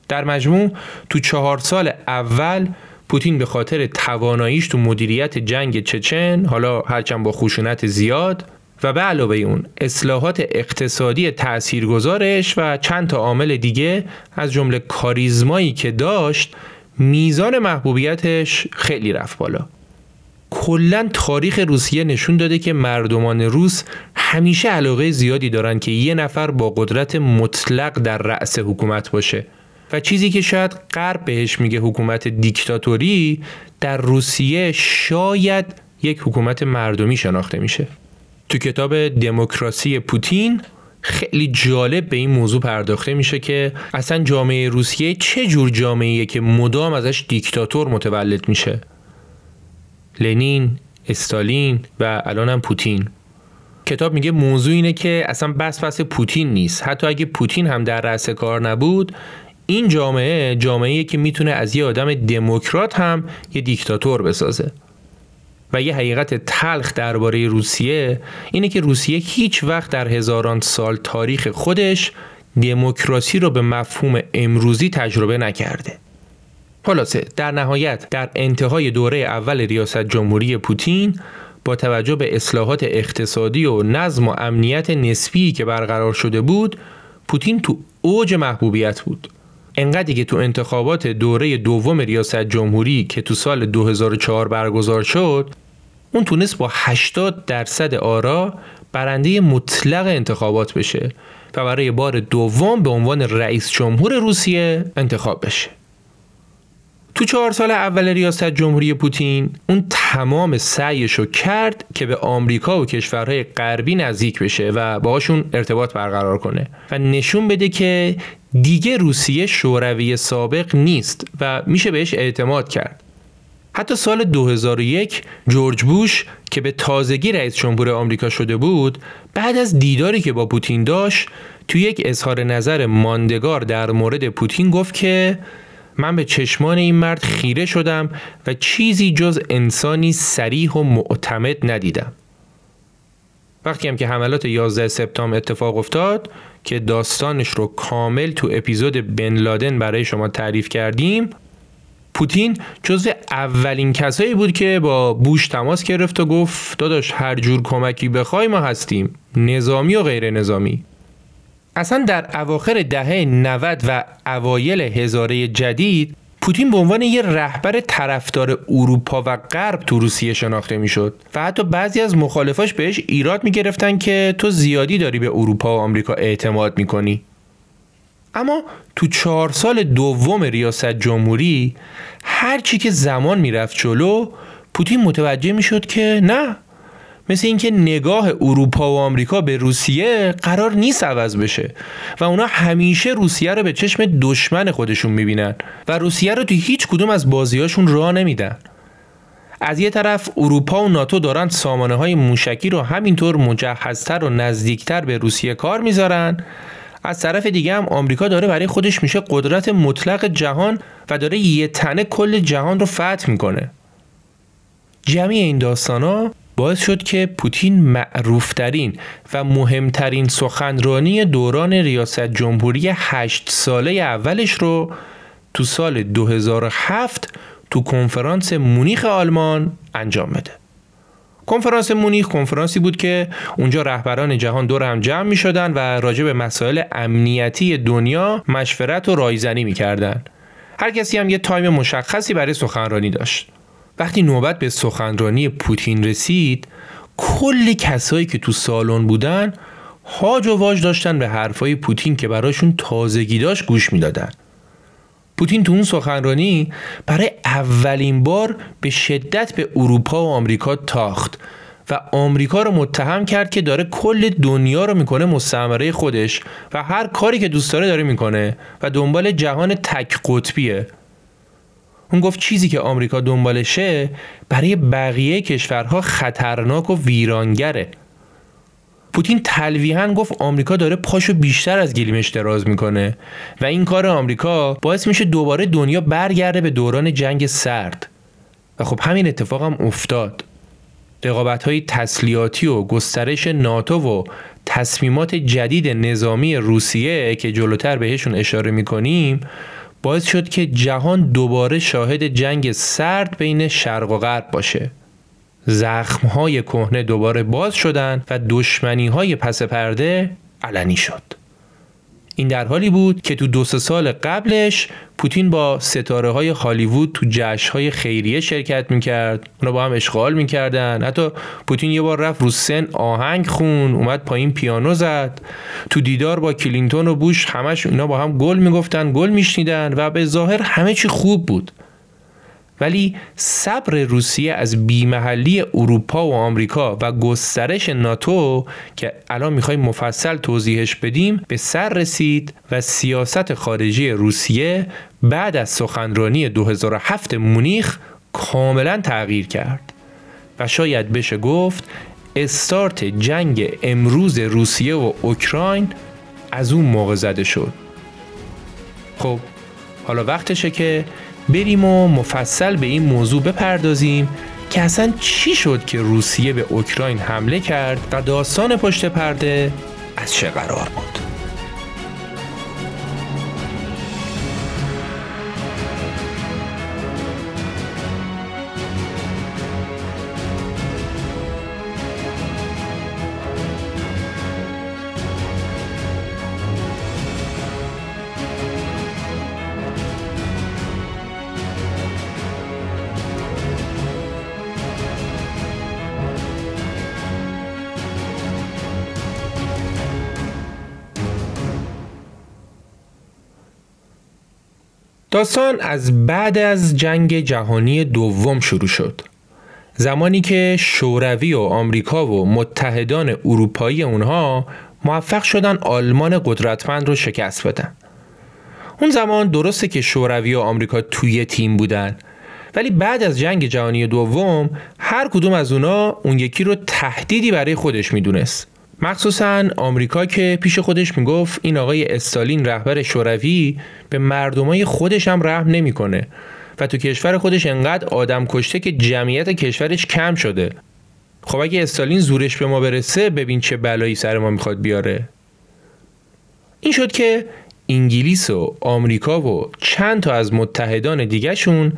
Speaker 1: در مجموع تو چهار سال اول پوتین به خاطر تواناییش تو مدیریت جنگ چچن حالا هرچند با خشونت زیاد و به علاوه اون اصلاحات اقتصادی تاثیرگذارش و چند تا عامل دیگه از جمله کاریزمایی که داشت میزان محبوبیتش خیلی رفت بالا. کلا تاریخ روسیه نشون داده که مردمان روس همیشه علاقه زیادی دارن که یه نفر با قدرت مطلق در رأس حکومت باشه. و چیزی که شاید غرب بهش میگه حکومت دیکتاتوری در روسیه شاید یک حکومت مردمی شناخته میشه. تو کتاب دموکراسی پوتین خیلی جالب به این موضوع پرداخته میشه که اصلا جامعه روسیه چه جور جامعه که مدام ازش دیکتاتور متولد میشه؟ لنین، استالین و الان هم پوتین. کتاب میگه موضوع اینه که اصلا بس بس پوتین نیست حتی اگه پوتین هم در رأس کار نبود این جامعه جامعه که می‌تونه از یه آدم دموکرات هم یه دیکتاتور بسازه و یه حقیقت تلخ درباره روسیه اینه که روسیه هیچ وقت در هزاران سال تاریخ خودش دموکراسی رو به مفهوم امروزی تجربه نکرده. خلاصه در نهایت در انتهای دوره اول ریاست جمهوری پوتین با توجه به اصلاحات اقتصادی و نظم و امنیت نسبی که برقرار شده بود پوتین تو اوج محبوبیت بود. انقدری که تو انتخابات دوره دوم ریاست جمهوری که تو سال 2004 برگزار شد اون تونست با 80 درصد آرا برنده مطلق انتخابات بشه و برای بار دوم به عنوان رئیس جمهور روسیه انتخاب بشه. تو چهار سال اول ریاست جمهوری پوتین اون تمام سعیش رو کرد که به آمریکا و کشورهای غربی نزدیک بشه و باهاشون ارتباط برقرار کنه و نشون بده که دیگه روسیه شوروی سابق نیست و میشه بهش اعتماد کرد. حتی سال 2001 جورج بوش که به تازگی رئیس جمهور آمریکا شده بود بعد از دیداری که با پوتین داشت تو یک اظهار نظر ماندگار در مورد پوتین گفت که من به چشمان این مرد خیره شدم و چیزی جز انسانی سریح و معتمد ندیدم. وقتی هم که حملات 11 سپتامبر اتفاق افتاد که داستانش رو کامل تو اپیزود بن لادن برای شما تعریف کردیم پوتین جزو اولین کسایی بود که با بوش تماس گرفت و گفت داداش هر جور کمکی بخوای ما هستیم نظامی و غیر نظامی اصلا در اواخر دهه 90 و اوایل هزاره جدید پوتین به عنوان یه رهبر طرفدار اروپا و غرب تو روسیه شناخته می‌شد و حتی بعضی از مخالفاش بهش ایراد می‌گرفتن که تو زیادی داری به اروپا و آمریکا اعتماد می‌کنی. اما تو چهار سال دوم ریاست جمهوری هرچی که زمان می‌رفت جلو پوتین متوجه می‌شد که نه مثل اینکه نگاه اروپا و آمریکا به روسیه قرار نیست عوض بشه و اونا همیشه روسیه رو به چشم دشمن خودشون می‌بینن و روسیه رو تو هیچ کدوم از بازیاشون راه نمیدن. از یه طرف اروپا و ناتو دارن سامانه های موشکی رو همینطور مجهزتر و نزدیکتر به روسیه کار می‌ذارن. از طرف دیگه هم آمریکا داره برای خودش میشه قدرت مطلق جهان و داره یه تنه کل جهان رو فتح می‌کنه. جمعی این داستان ها باعث شد که پوتین معروفترین و مهمترین سخنرانی دوران ریاست جمهوری هشت ساله اولش رو تو سال 2007 تو کنفرانس مونیخ آلمان انجام بده. کنفرانس مونیخ کنفرانسی بود که اونجا رهبران جهان دور هم جمع می شدن و راجع به مسائل امنیتی دنیا مشورت و رایزنی می کردن. هر کسی هم یه time مشخصی برای سخنرانی داشت. وقتی نوبت به سخنرانی پوتین رسید کل کسایی که تو سالن بودن هاج و واج داشتن به حرفای پوتین که براشون تازگی داشت گوش می‌دادن. پوتین تو اون سخنرانی برای اولین بار به شدت به اروپا و آمریکا تاخت و آمریکا رو متهم کرد که داره کل دنیا رو می‌کنه مستعمره خودش و هر کاری که دوست داره داره می‌کنه و دنبال جهان تک قطبیه. اون گفت چیزی که آمریکا دنبالشه برای بقیه کشورها خطرناک و ویرانگره. پوتین تلویحا گفت آمریکا داره پاشو بیشتر از گلیمش دراز می‌کنه و این کار آمریکا باعث میشه دوباره دنیا برگرده به دوران جنگ سرد. و خب همین اتفاق هم افتاد. رقابت های تسلیحاتی و گسترش ناتو و تصمیمات جدید نظامی روسیه که جلوتر بهشون اشاره می‌کنیم باعث شد که جهان دوباره شاهد جنگ سرد بین شرق و غرب باشه. زخمهای کهنه دوباره باز شدند و دشمنی های پس پرده علنی شد. این در حالی بود که تو دو سال قبلش پوتین با ستاره های هالیوود تو جشن های خیریه شرکت می‌کرد. اونا با هم اشغال می‌کردن. حتی پوتین یه بار رفت رو سن آهنگ خون اومد پایین پیانو زد. تو دیدار با کلینتون و بوش همش اینا با هم گل می‌گفتن گل میشنیدن و به ظاهر همه چی خوب بود. ولی صبر روسیه از بیمحلی اروپا و آمریکا و گسترش ناتو که الان می‌خوایم مفصل توضیحش بدیم به سر رسید و سیاست خارجی روسیه بعد از سخنرانی 2007 مونیخ کاملا تغییر کرد و شاید بشه گفت استارت جنگ امروز روسیه و اوکراین از اون موقع زده شد. خب حالا وقتشه که بریم و مفصل به این موضوع بپردازیم که اصلا چی شد که روسیه به اوکراین حمله کرد و داستان پشت پرده از چه قرار بود؟ داستان از بعد از جنگ جهانی دوم شروع شد. زمانی که شوروی و آمریکا و متحدان اروپایی اونها موفق شدن آلمان قدرتمند رو شکست بدن. اون زمان درسته که شوروی و آمریکا توی تیم بودن ولی بعد از جنگ جهانی دوم هر کدوم از اونا اون یکی رو تهدیدی برای خودش می‌دونست مخصوصا آمریکا که پیش خودش می‌گفت این آقای استالین رهبر شوروی به مردمای خودش هم رحم نمی‌کنه و تو کشور خودش انقدر آدم کشته که جمعیت کشورش کم شده. خب اگه استالین زورش به ما برسه ببین چه بلایی سر ما می‌خواد بیاره. این شد که انگلیس و آمریکا و چند تا از متحدان دیگهشون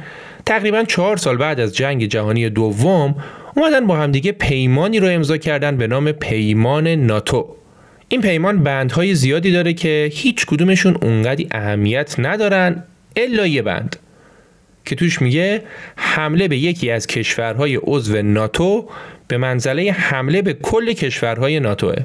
Speaker 1: تقریبا چهار سال بعد از جنگ جهانی دوم اومدن با همدیگه پیمانی رو امضا کردن به نام پیمان ناتو. این پیمان بندهای زیادی داره که هیچ کدومشون اونقدی اهمیت ندارن الا یه بند. که توش میگه حمله به یکی از کشورهای عضو ناتو به منزله حمله به کل کشورهای ناتوه.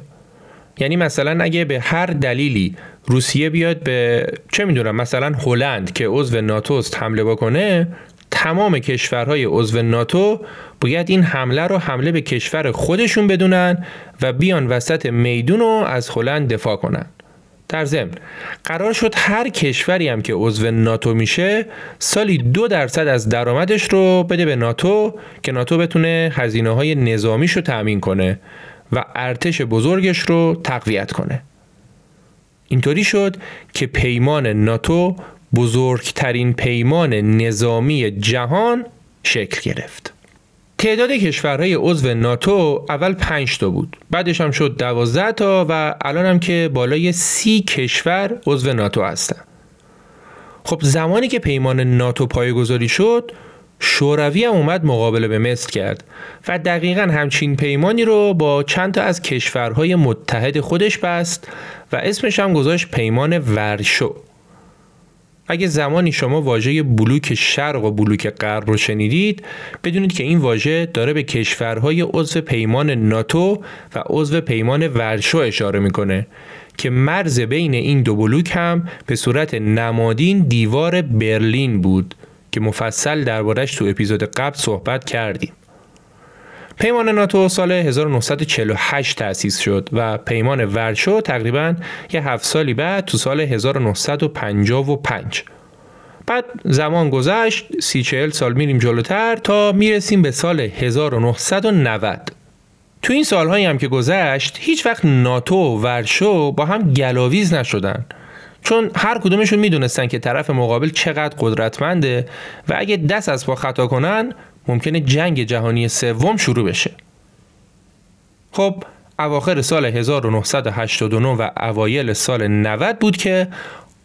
Speaker 1: یعنی مثلا اگه به هر دلیلی روسیه بیاد به چه می‌دونم مثلا هلند که عضو ناتوست حمله بکنه تمام کشورهای عضو ناتو باید این حمله رو حمله به کشور خودشون بدونن و بیان وسط میدون رو از هلند دفاع کنن. در ضمن قرار شد هر کشوری هم که عضو ناتو میشه سالی دو درصد از درآمدش رو بده به ناتو که ناتو بتونه هزینه های نظامیش رو تأمین کنه و ارتش بزرگش رو تقویت کنه. اینطوری شد که پیمان ناتو بزرگترین پیمان نظامی جهان شکل گرفت. تعداد کشورهای عضو ناتو اول 5 تا بود. بعدش هم شد 12 تا و الان هم که بالای سی کشور عضو ناتو هستن. خب زمانی که پیمان ناتو پایگذاری شد شوروی هم اومد مقابله به مصر کرد و دقیقا همچین پیمانی رو با چند تا از کشورهای متحد خودش بست و اسمش هم گذاشت پیمان ورشو. اگه زمانی شما واژه بلوک شرق و بلوک غرب رو شنیدید بدونید که این واژه داره به کشورهای عضو پیمان ناتو و عضو پیمان ورشو اشاره می‌کنه که مرز بین این دو بلوک هم به صورت نمادین دیوار برلین بود که مفصل دربارش تو اپیزود قبل صحبت کردیم. پیمان ناتو سال 1948 تأسیس شد و پیمان ورشو تقریبا یه هفت سالی بعد تو سال 1955 بعد زمان گذشت سی چهل سال میریم جلوتر تا می‌رسیم به سال 1990 تو این سالهایی هم که گذشت هیچ وقت ناتو و ورشو با هم گلاویز نشدن. چون هر کدومشون می‌دونستن که طرف مقابل چقدر قدرتمنده و اگه دست از پا خطا کنن ممکنه جنگ جهانی سوم شروع بشه. خب اواخر سال 1989 و اوایل سال 90 بود که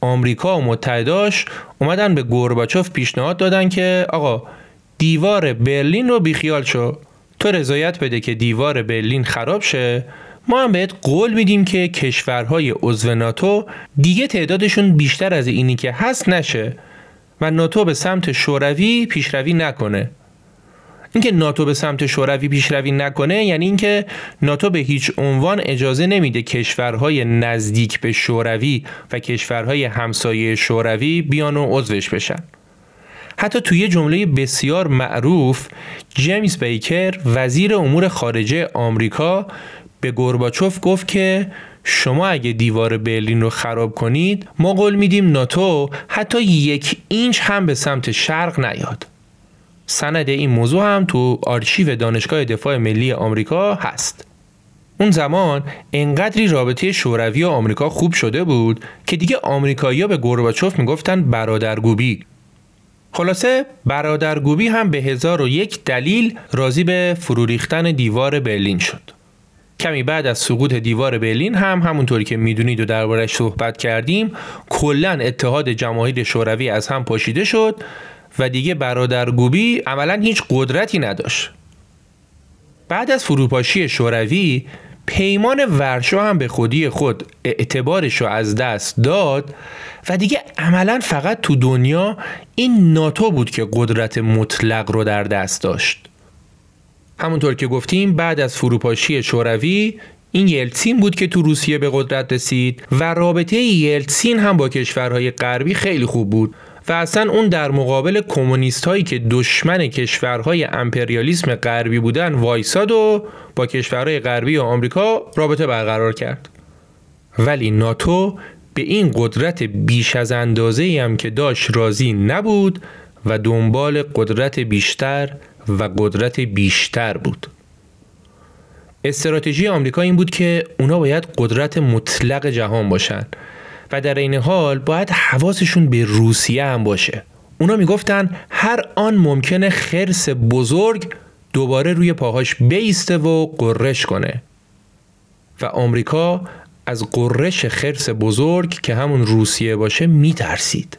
Speaker 1: آمریکا و متحداش اومدن به گورباچوف پیشنهاد دادن که آقا دیوار برلین رو بیخیال شو. تو رضایت بده که دیوار برلین خراب شه. ما هم بهت قول میدیم که کشورهای عضو ناتو دیگه تعدادشون بیشتر از اینی که هست نشه و ناتو به سمت شوروی پیشروی نکنه. اینکه ناتو به سمت شوروی پیشروی نکنه یعنی اینکه ناتو به هیچ عنوان اجازه نمیده کشورهای نزدیک به شوروی و کشورهای همسایه شوروی بیان و عضوش بشن. حتی توی جمله بسیار معروف جیمز بیکر وزیر امور خارجه آمریکا به گورباچوف گفت که شما اگه دیوار برلین رو خراب کنید ما قول میدیم ناتو حتی یک اینچ هم به سمت شرق نیاد. سند این موضوع هم تو آرشیو دانشگاه دفاع ملی آمریکا هست. اون زمان انقدری رابطه شوروی و آمریکا خوب شده بود که دیگه آمریکایی‌ها به گورباچوف می‌گفتن برادرگوبی. خلاصه برادرگوبی هم به هزار و یک دلیل راضی به فرو ریختن دیوار برلین شد. کمی بعد از سقوط دیوار برلین هم همونطوری که می‌دونید و دربارش صحبت کردیم کلا اتحاد جماهیر شوروی از هم پاشیده شد. و دیگه برادرگوبی عملا هیچ قدرتی نداشت. بعد از فروپاشی شوروی پیمان ورشو هم به خودی خود اعتبارش رو از دست داد و دیگه عملا فقط تو دنیا این ناتو بود که قدرت مطلق رو در دست داشت. همونطور که گفتیم بعد از فروپاشی شوروی این یلتسین بود که تو روسیه به قدرت رسید و رابطه یلتسین هم با کشورهای غربی خیلی خوب بود. و اصلا اون در مقابل کمونیست هایی که دشمن کشورهای امپریالیسم غربی بودن وایساد و با کشورهای غربی و آمریکا رابطه برقرار کرد. ولی ناتو به این قدرت بیش از اندازه هم که داشت راضی نبود و دنبال قدرت بیشتر و قدرت بیشتر بود. استراتژی آمریکا این بود که اونا باید قدرت مطلق جهان باشن. و در این حال باید حواسشون به روسیه هم باشه. اونا می‌گفتن هر آن ممکنه خرس بزرگ دوباره روی پاهاش بیسته و قررش کنه. و آمریکا از قررش خرس بزرگ که همون روسیه باشه میترسید.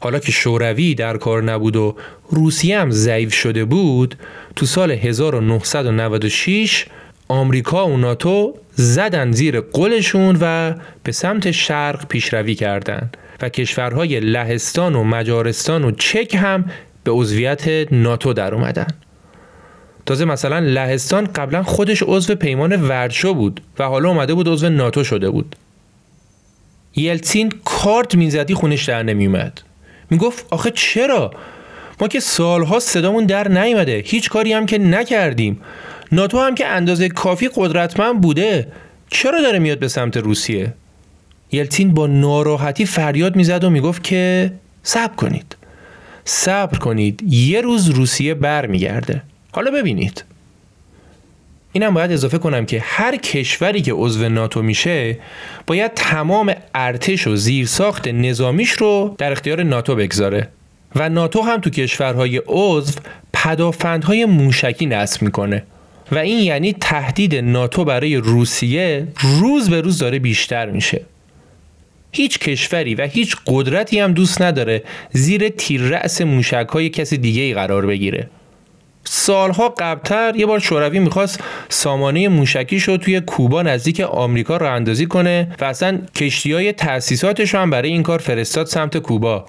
Speaker 1: حالا که شوروی در کار نبود و روسیه هم ضعیف شده بود تو سال 1996 آمریکا و ناتو زدن زیر قلشون و به سمت شرق پیشروی کردند و کشورهای لهستان و مجارستان و چک هم به عضویت ناتو در اومدن. تازه مثلا لهستان قبلا خودش عضو پیمان ورشو بود و حالا اومده بود عضو ناتو شده بود. یلتسین کارت می‌زدی خونش در نمیومد می‌گفت آخه چرا؟ ما که سالها صدامون در نیومده هیچ کاری هم که نکردیم. ناتو هم که اندازه کافی قدرتمند بوده چرا داره میاد به سمت روسیه؟ یلتین با ناراحتی فریاد می‌زد و می‌گفت که صبر کنید. صبر کنید یه روز روسیه برمیگرده. حالا ببینید. اینم باید اضافه کنم که هر کشوری که عضو ناتو میشه باید تمام ارتش و زیرساخت نظامیش رو در اختیار ناتو بگذاره. و ناتو هم تو کشورهای عضو پدافندهای موشکی نصب می‌کنه. و این یعنی تهدید ناتو برای روسیه روز به روز داره بیشتر میشه. هیچ کشوری و هیچ قدرتی هم دوست نداره زیر تیر رأس موشک های کسی دیگه ای قرار بگیره. سالها قبلتر یه بار شوروی می‌خواست سامانه موشکیش رو توی کوبا نزدیک آمریکا راه اندازی کنه و اصلا کشتی های تأسیساتش هم برای این کار فرستاد سمت کوبا.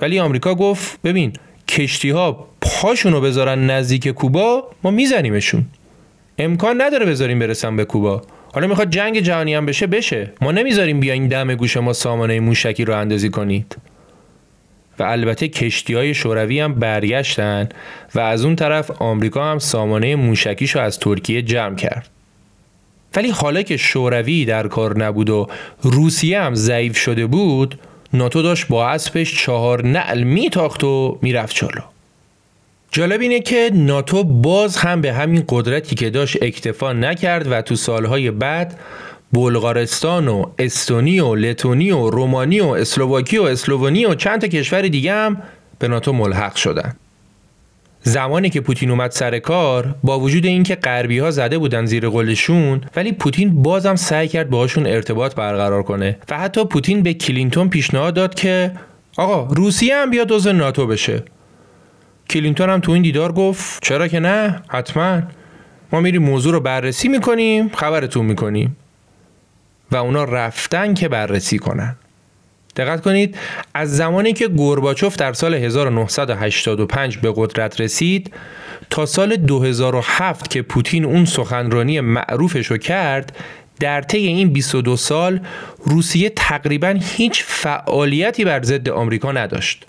Speaker 1: ولی آمریکا گفت ببین کشتی ها پاشون رو بذارن نزدیک کوبا ما میزنیمشون. امکان نداره بذاریم برسن به کوبا. حالا می‌خواد جنگ جهانی هم بشه بشه. ما نمی‌ذاریم بیاین دم گوش ما سامانه موشکی رو اندازی کنید. و البته کشتی های شوروی هم برگشتن و از اون طرف آمریکا هم سامانه موشکیش رو از ترکیه جمع کرد. ولی حالا که شوروی در کار نبود و روسیه هم ضعیف شده بود ناتو داشت با اسبش چهار نعل میتاخت و می‌رفت جلو. جالب اینه که ناتو باز هم به همین قدرتی که داشت اکتفا نکرد و تو سالهای بعد بلغارستان و استونی و لتونی و رومانی و اسلوواکی و اسلوونی و چند تا کشور دیگه هم به ناتو ملحق شدن. زمانی که پوتین اومد سر کار با وجود اینکه غربی ها زده بودن زیر قولشون ولی پوتین بازم سعی کرد باهاشون ارتباط برقرار کنه. و حتی پوتین به کلینتون پیشنهاد داد که آقا روسیه هم بیاد عضو ناتو بشه. کلینتون هم تو این دیدار گفت چرا که نه؟ حتما. ما میریم موضوع رو بررسی می‌کنیم خبرتون می‌کنیم. و اونا رفتن که بررسی کنن. دقت کنید از زمانی که گورباچوف در سال 1985 به قدرت رسید تا سال 2007 که پوتین اون سخنرانی معروفش رو کرد در طی این 22 سال روسیه تقریبا هیچ فعالیتی بر ضد آمریکا نداشت.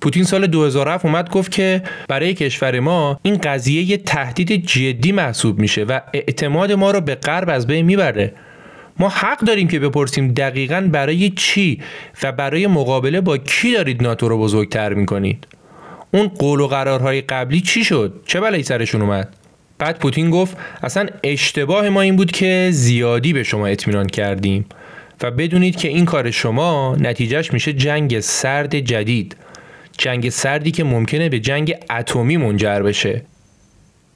Speaker 1: پوتین سال 2007 اومد گفت که برای کشور ما این قضیه یه تهدید جدی محسوب میشه و اعتماد ما رو به غرب از بین می‌بره. ما حق داریم که بپرسیم دقیقا برای چی و برای مقابله با کی دارید ناتو رو بزرگتر می‌کنید؟ اون قول و قرارهای قبلی چی شد؟ چه بلایی سرشون اومد؟ بعد پوتین گفت اصلا اشتباه ما این بود که زیادی به شما اطمینان کردیم و بدونید که این کار شما نتیجهش میشه جنگ سرد جدید جنگ سردی که ممکنه به جنگ اتمی منجر بشه.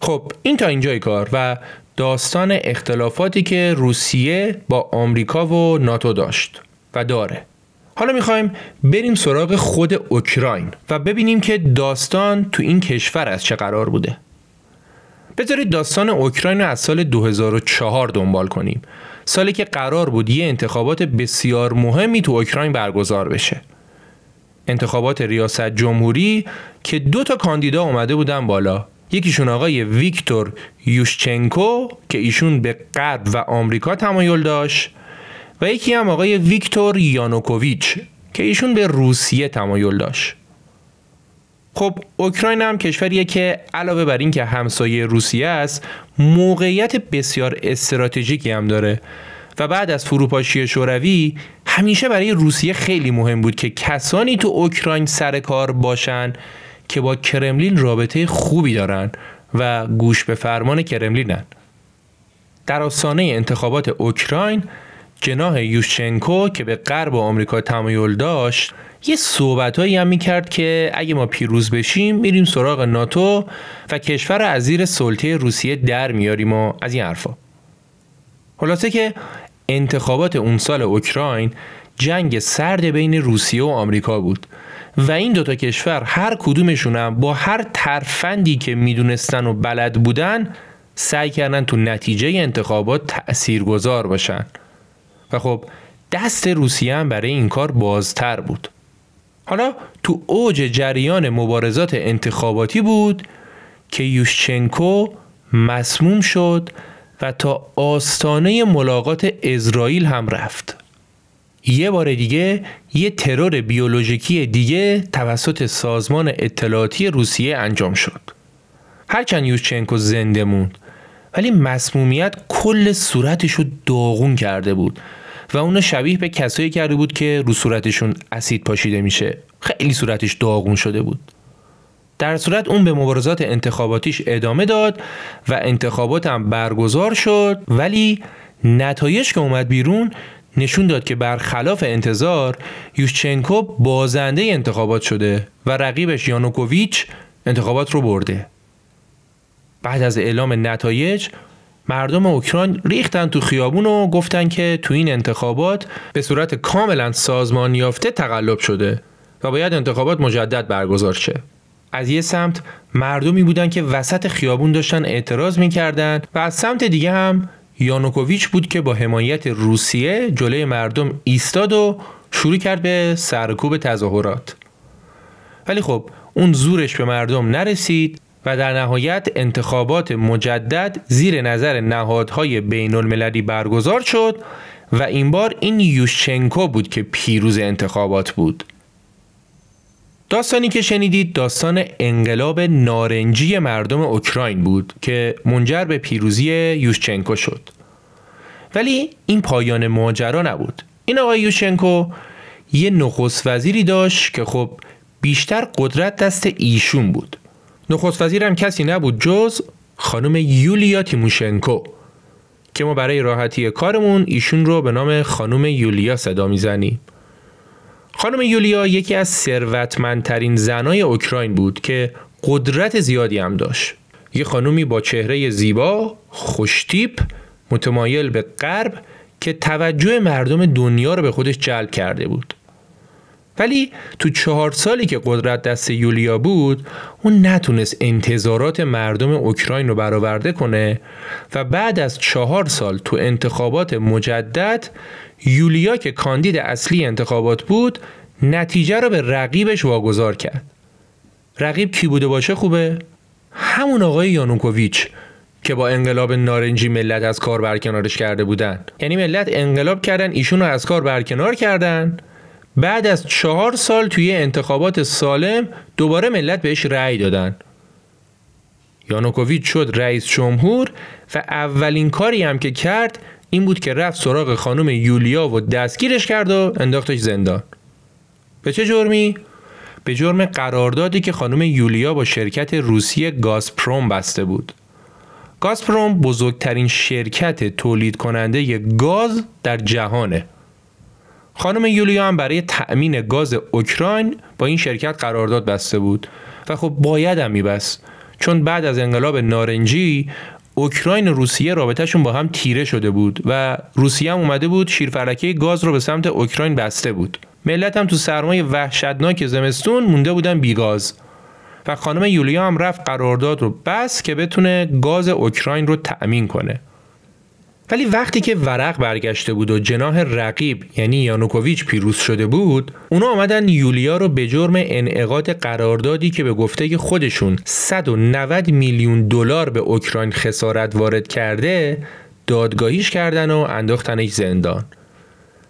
Speaker 1: خب این تا اینجای کار و داستان اختلافاتی که روسیه با آمریکا و ناتو داشت و داره. حالا می‌خوایم بریم سراغ خود اوکراین و ببینیم که داستان تو این کشور از چه قرار بوده. بذارید داستان اوکراین رو از سال 2004 دنبال کنیم. سالی که قرار بود یه انتخابات بسیار مهمی تو اوکراین برگزار بشه. انتخابات ریاست جمهوری که دو تا کاندیدا اومده بودن بالا. یکیشون آقای ویکتور یوشچنکو که ایشون به غرب و آمریکا تمایل داشت و یکی هم آقای ویکتور یانوکوویچ که ایشون به روسیه تمایل داشت. خب اوکراین هم کشوریه که علاوه بر اینکه همسایه روسیه است موقعیت بسیار استراتژیکی هم داره و بعد از فروپاشی شوروی همیشه برای روسیه خیلی مهم بود که کسانی تو اوکراین سر کار باشن که با کرملین رابطه خوبی دارن و گوش به فرمان کرملینن. در آستانه انتخابات اوکراین جناح یوشچنکو که به غرب آمریکا تمایل داشت یه صحبتهایی هم می‌کرد که اگه ما پیروز بشیم میریم سراغ ناتو و کشور از زیر سلطه روسیه در میاریم و از این حرفا. خلاصه که انتخابات اون سال اوکراین جنگ سرد بین روسیه و آمریکا بود. و این دوتا کشور هر کدومشون هم با هر ترفندی که می‌دونستن و بلد بودن سعی کردن تو نتیجه انتخابات تأثیرگذار باشن. و خب دست روسیه هم برای این کار بازتر بود. حالا تو اوج جریان مبارزات انتخاباتی بود که یوشچنکو مسموم شد و تا آستانه ملاقات اسرائیل هم رفت. یه بار دیگه یه ترور بیولوژیکی دیگه توسط سازمان اطلاعاتی روسیه انجام شد. هرچند یوشچنکو زنده موند ولی مسمومیت کل صورتش رو داغون کرده بود و اونو شبیه به کسایی کرده بود که رو صورتشون اسید پاشیده میشه. خیلی صورتش داغون شده بود. در صورت اون به مبارزات انتخاباتیش ادامه داد و انتخابات هم برگزار شد ولی نتایج که اومد بیرون نشون داد که برخلاف انتظار یوشچنکو بازنده انتخابات شده و رقیبش یانوکوویچ انتخابات رو برده بعد از اعلام نتایج مردم اوکراین ریختن تو خیابون و گفتن که تو این انتخابات به صورت کاملا سازمان یافته تقلب شده و باید انتخابات مجدد برگزار شه. از یه سمت مردمی بودن که وسط خیابون داشتن اعتراض می‌کردن و از سمت دیگه هم یانوکوویچ بود که با حمایت روسیه جلوی مردم ایستاد و شروع کرد به سرکوب تظاهرات. ولی خب اون زورش به مردم نرسید و در نهایت انتخابات مجدد زیر نظر نهادهای بین المللی برگزار شد و این بار این یوشچنکو بود که پیروز انتخابات بود. داستانی که شنیدید داستان انقلاب نارنجی مردم اوکراین بود که منجر به پیروزی یوشچنکو شد. ولی این پایان ماجرا نبود. این آقای یوشچنکو یه نخست وزیری داشت که خب بیشتر قدرت دست ایشون بود. نخست وزیرم کسی نبود جز خانم یولیا تیموشنکو که ما برای راحتی کارمون ایشون رو به نام خانم یولیا صدا می‌زنیم. خانم یولیا یکی از ثروتمندترین زنای اوکراین بود که قدرت زیادی هم داشت. یه خانومی با چهره زیبا خوشتیپ متمایل به غرب که توجه مردم دنیا رو به خودش جلب کرده بود. ولی تو چهار سالی که قدرت دست یولیا بود اون نتونست انتظارات مردم اوکراین رو برآورده کنه و بعد از چهار سال تو انتخابات مجدد یولیا که کاندید اصلی انتخابات بود نتیجه رو به رقیبش واگذار کرد. رقیب کی بوده باشه خوبه؟ همون آقای یانوکوویچ که با انقلاب نارنجی ملت از کار برکنارش کرده بودن. یعنی ملت انقلاب کردن ایشون رو از کار برکنار کردن. بعد از چهار سال توی انتخابات سالم دوباره ملت بهش رأی دادن. یانوکوویچ شد رئیس جمهور و اولین کاری هم که کرد این بود که رفت سراغ خانم یولیا و دستگیرش کرد و انداختش زندان. به چه جرمی؟ به جرم قراردادی که خانم یولیا با شرکت روسیه گازپروم بسته بود. گازپروم بزرگترین شرکت تولید کننده گاز در جهانه. خانم یولیا هم برای تأمین گاز اوکراین با این شرکت قرارداد بسته بود و خب باید هم میبست. چون بعد از انقلاب نارنجی اوکراین و روسیه رابطهشون با هم تیره شده بود و روسیه هم اومده بود شیرفلکه گاز رو به سمت اوکراین بسته بود. ملت هم تو سرمایه وحشتناک زمستون مونده بودن بیگاز و خانم یولیا هم رفت قرارداد رو بس که بتونه گاز اوکراین رو تأمین کنه. ولی وقتی که ورق برگشته بود و جناح رقیب یعنی یانوکوویچ پیروز شده بود اونا آمدن یولیا رو به جرم انعقاد قراردادی که به گفته خودشون 190 میلیون دلار به اوکراین خسارت وارد کرده دادگاهیش کردن و انداختنش زندان.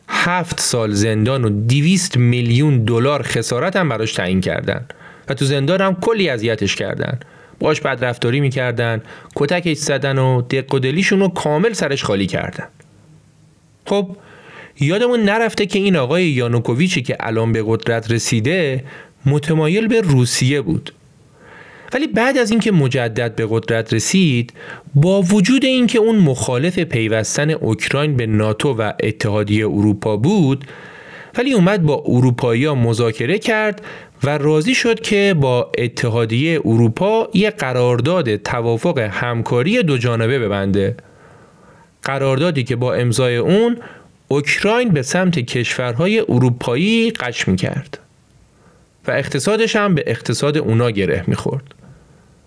Speaker 1: هفت سال زندان و 200 میلیون دلار خسارت هم براش تعیین کردن. و تو زندان هم کلی اذیتش کردن. باش بدرفتاری می‌کردن کتکش زدن و دق و دلیشون رو کامل سرش خالی کردن. خب یادمون نرفته که این آقای یانوکوویچی که الان به قدرت رسیده متمایل به روسیه بود. ولی بعد از اینکه مجدد به قدرت رسید با وجود اینکه اون مخالف پیوستن اوکراین به ناتو و اتحادیه اروپا بود ولی اومد با اروپایی مذاکره کرد و راضی شد که با اتحادیه اروپا یه قرارداد توافق همکاری دو جانبه ببنده قراردادی که با امضای اون اوکراین به سمت کشورهای اروپایی قش می کرد و اقتصادش هم به اقتصاد اونا گره می‌خورد.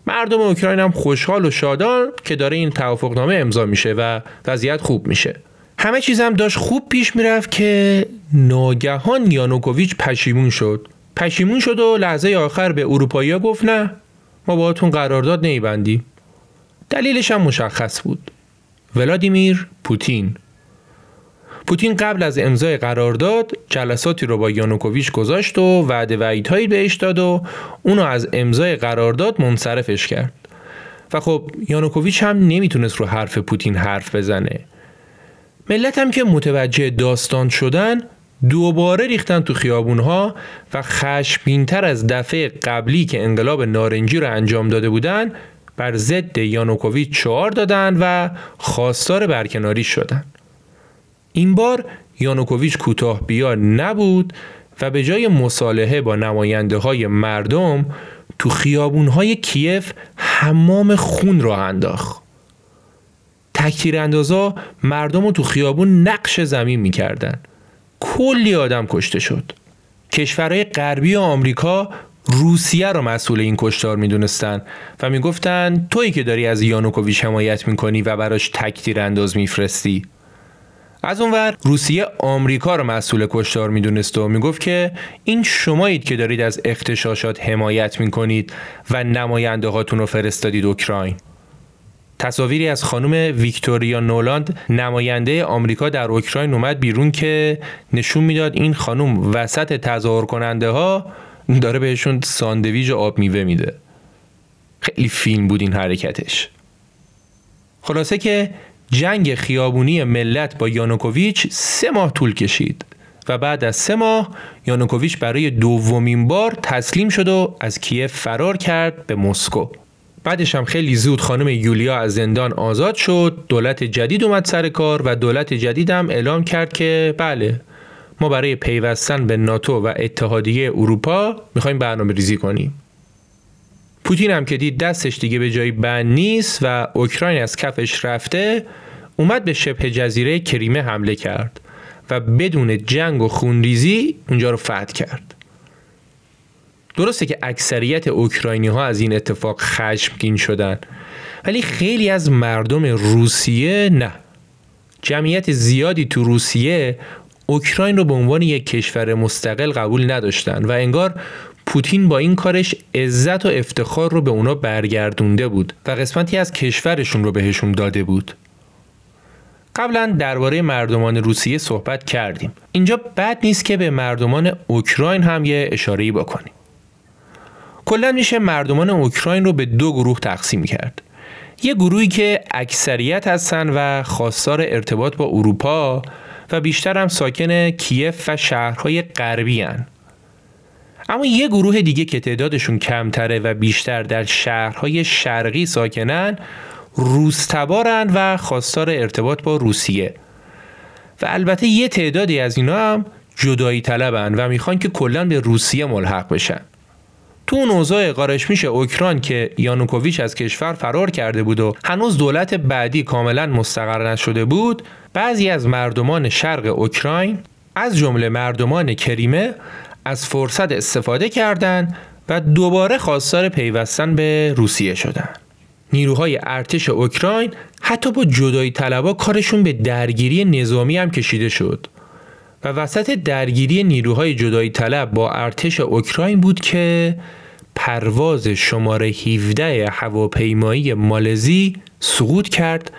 Speaker 1: مردم اوکراین هم خوشحال و شادان که داره این توافقنامه امضا میشه و وضعیت خوب میشه. همه چیزم داشت خوب پیش می‌رفت که ناگهان یانوکوویچ پشیمون شد. پشیمون شد و لحظه آخر به اروپایی گفت نه ما باهاتون قرارداد نیبندیم. دلیلش هم مشخص بود. ولادیمیر پوتین پوتین قبل از امضای قرارداد جلساتی رو با یانوکوویچ گذاشت و وعده وعیدهایی بهش داد و اونو از امضای قرارداد منصرفش کرد و خب یانوکوویچ هم نمی‌تونست رو حرف پوتین حرف بزنه ملت هم که متوجه داستان شدن دوباره ریختن تو خیابونها و خشمگینتر از دفعه قبلی که انقلاب نارنجی رو انجام داده بودن بر ضد یانوکوویچ شعار دادن و خواستار برکناری شدن این بار یانوکوویچ کوتاه بیا نبود و به جای مصالحه با نماینده های مردم تو خیابون های کیف حمام خون را انداخت. تکتیر اندازا مردم رو تو خیابون نقش زمین می‌کردن. کلی آدم کشته شد. کشورهای غربی آمریکا روسیه رو مسئول این کشتار می‌دونستن و می‌گفتن تویی که داری از یانوکوویچ حمایت می‌کنی و براش تکتیر انداز میفرستی از اونور روسیه آمریکا رو مسئول کشتار می‌دونست و می‌گفت که این شمایید که دارید از اختشاشات حمایت می‌کنید و نماینده هاتون رو فرستادید اوکراین تصاویری از خانم ویکتوریا نولاند نماینده آمریکا در اوکراین اومد بیرون که نشون می‌داد این خانم وسط تظاهر کننده ها داره بهشون ساندویج آب میوه میده. خیلی فیلم بود این حرکتش. خلاصه که جنگ خیابونی ملت با یانوکوویچ سه ماه طول کشید و بعد از سه ماه یانوکوویچ برای دومین بار تسلیم شد و از کیف فرار کرد به مسکو. بعدش هم خیلی زود خانم یولیا از زندان آزاد شد. دولت جدید اومد سر کار و دولت جدید هم اعلام کرد که بله ما برای پیوستن به ناتو و اتحادیه اروپا می‌خوایم برنامه ریزی کنیم. پوتین هم که دید دستش دیگه به جای بند نیست و اوکراین از کفش رفته اومد به شبه جزیره کریمه حمله کرد و بدون جنگ و خونریزی اونجا رو فتح کرد. درسته که اکثریت اوکراینی ها از این اتفاق خشمگین شدن ولی خیلی از مردم روسیه نه. جمعیت زیادی تو روسیه اوکراین رو به عنوان یک کشور مستقل قبول نداشتن و انگار پوتین با این کارش عزت و افتخار رو به اونا برگردونده بود و قسمتی از کشورشون رو بهشون داده بود. قبلا درباره مردمان روسیه صحبت کردیم. اینجا بد نیست که به مردمان اوکراین هم یه اشاره‌ای بکنیم. کلا میشه مردمان اوکراین رو به دو گروه تقسیم کرد. یه گروهی که اکثریت هستن و خواستار ارتباط با اروپا و بیشتر هم ساکن کیف و شهرهای غربی هن. اما یه گروه دیگه که تعدادشون کمتره و بیشتر در شهرهای شرقی ساکنن روستبارن و خواستار ارتباط با روسیه. و البته یه تعدادی از اینا هم جدایی طلبن و می‌خوان که کلا به روسیه ملحق بشن. تو اون اوضاع قارش میشه اوکراین که یانوکوویچ از کشور فرار کرده بود و هنوز دولت بعدی کاملا مستقر نشده بود بعضی از مردمان شرق اوکراین از جمله مردمان کریمه از فرصت استفاده کردند و دوباره خواستار پیوستن به روسیه شدند. نیروهای ارتش اوکراین حتی با جدایی طلبا کارشون به درگیری نظامی هم کشیده شد و وسط درگیری نیروهای جدایی طلب با ارتش اوکراین بود که پرواز شماره 17 هواپیمایی مالزی سقوط کرد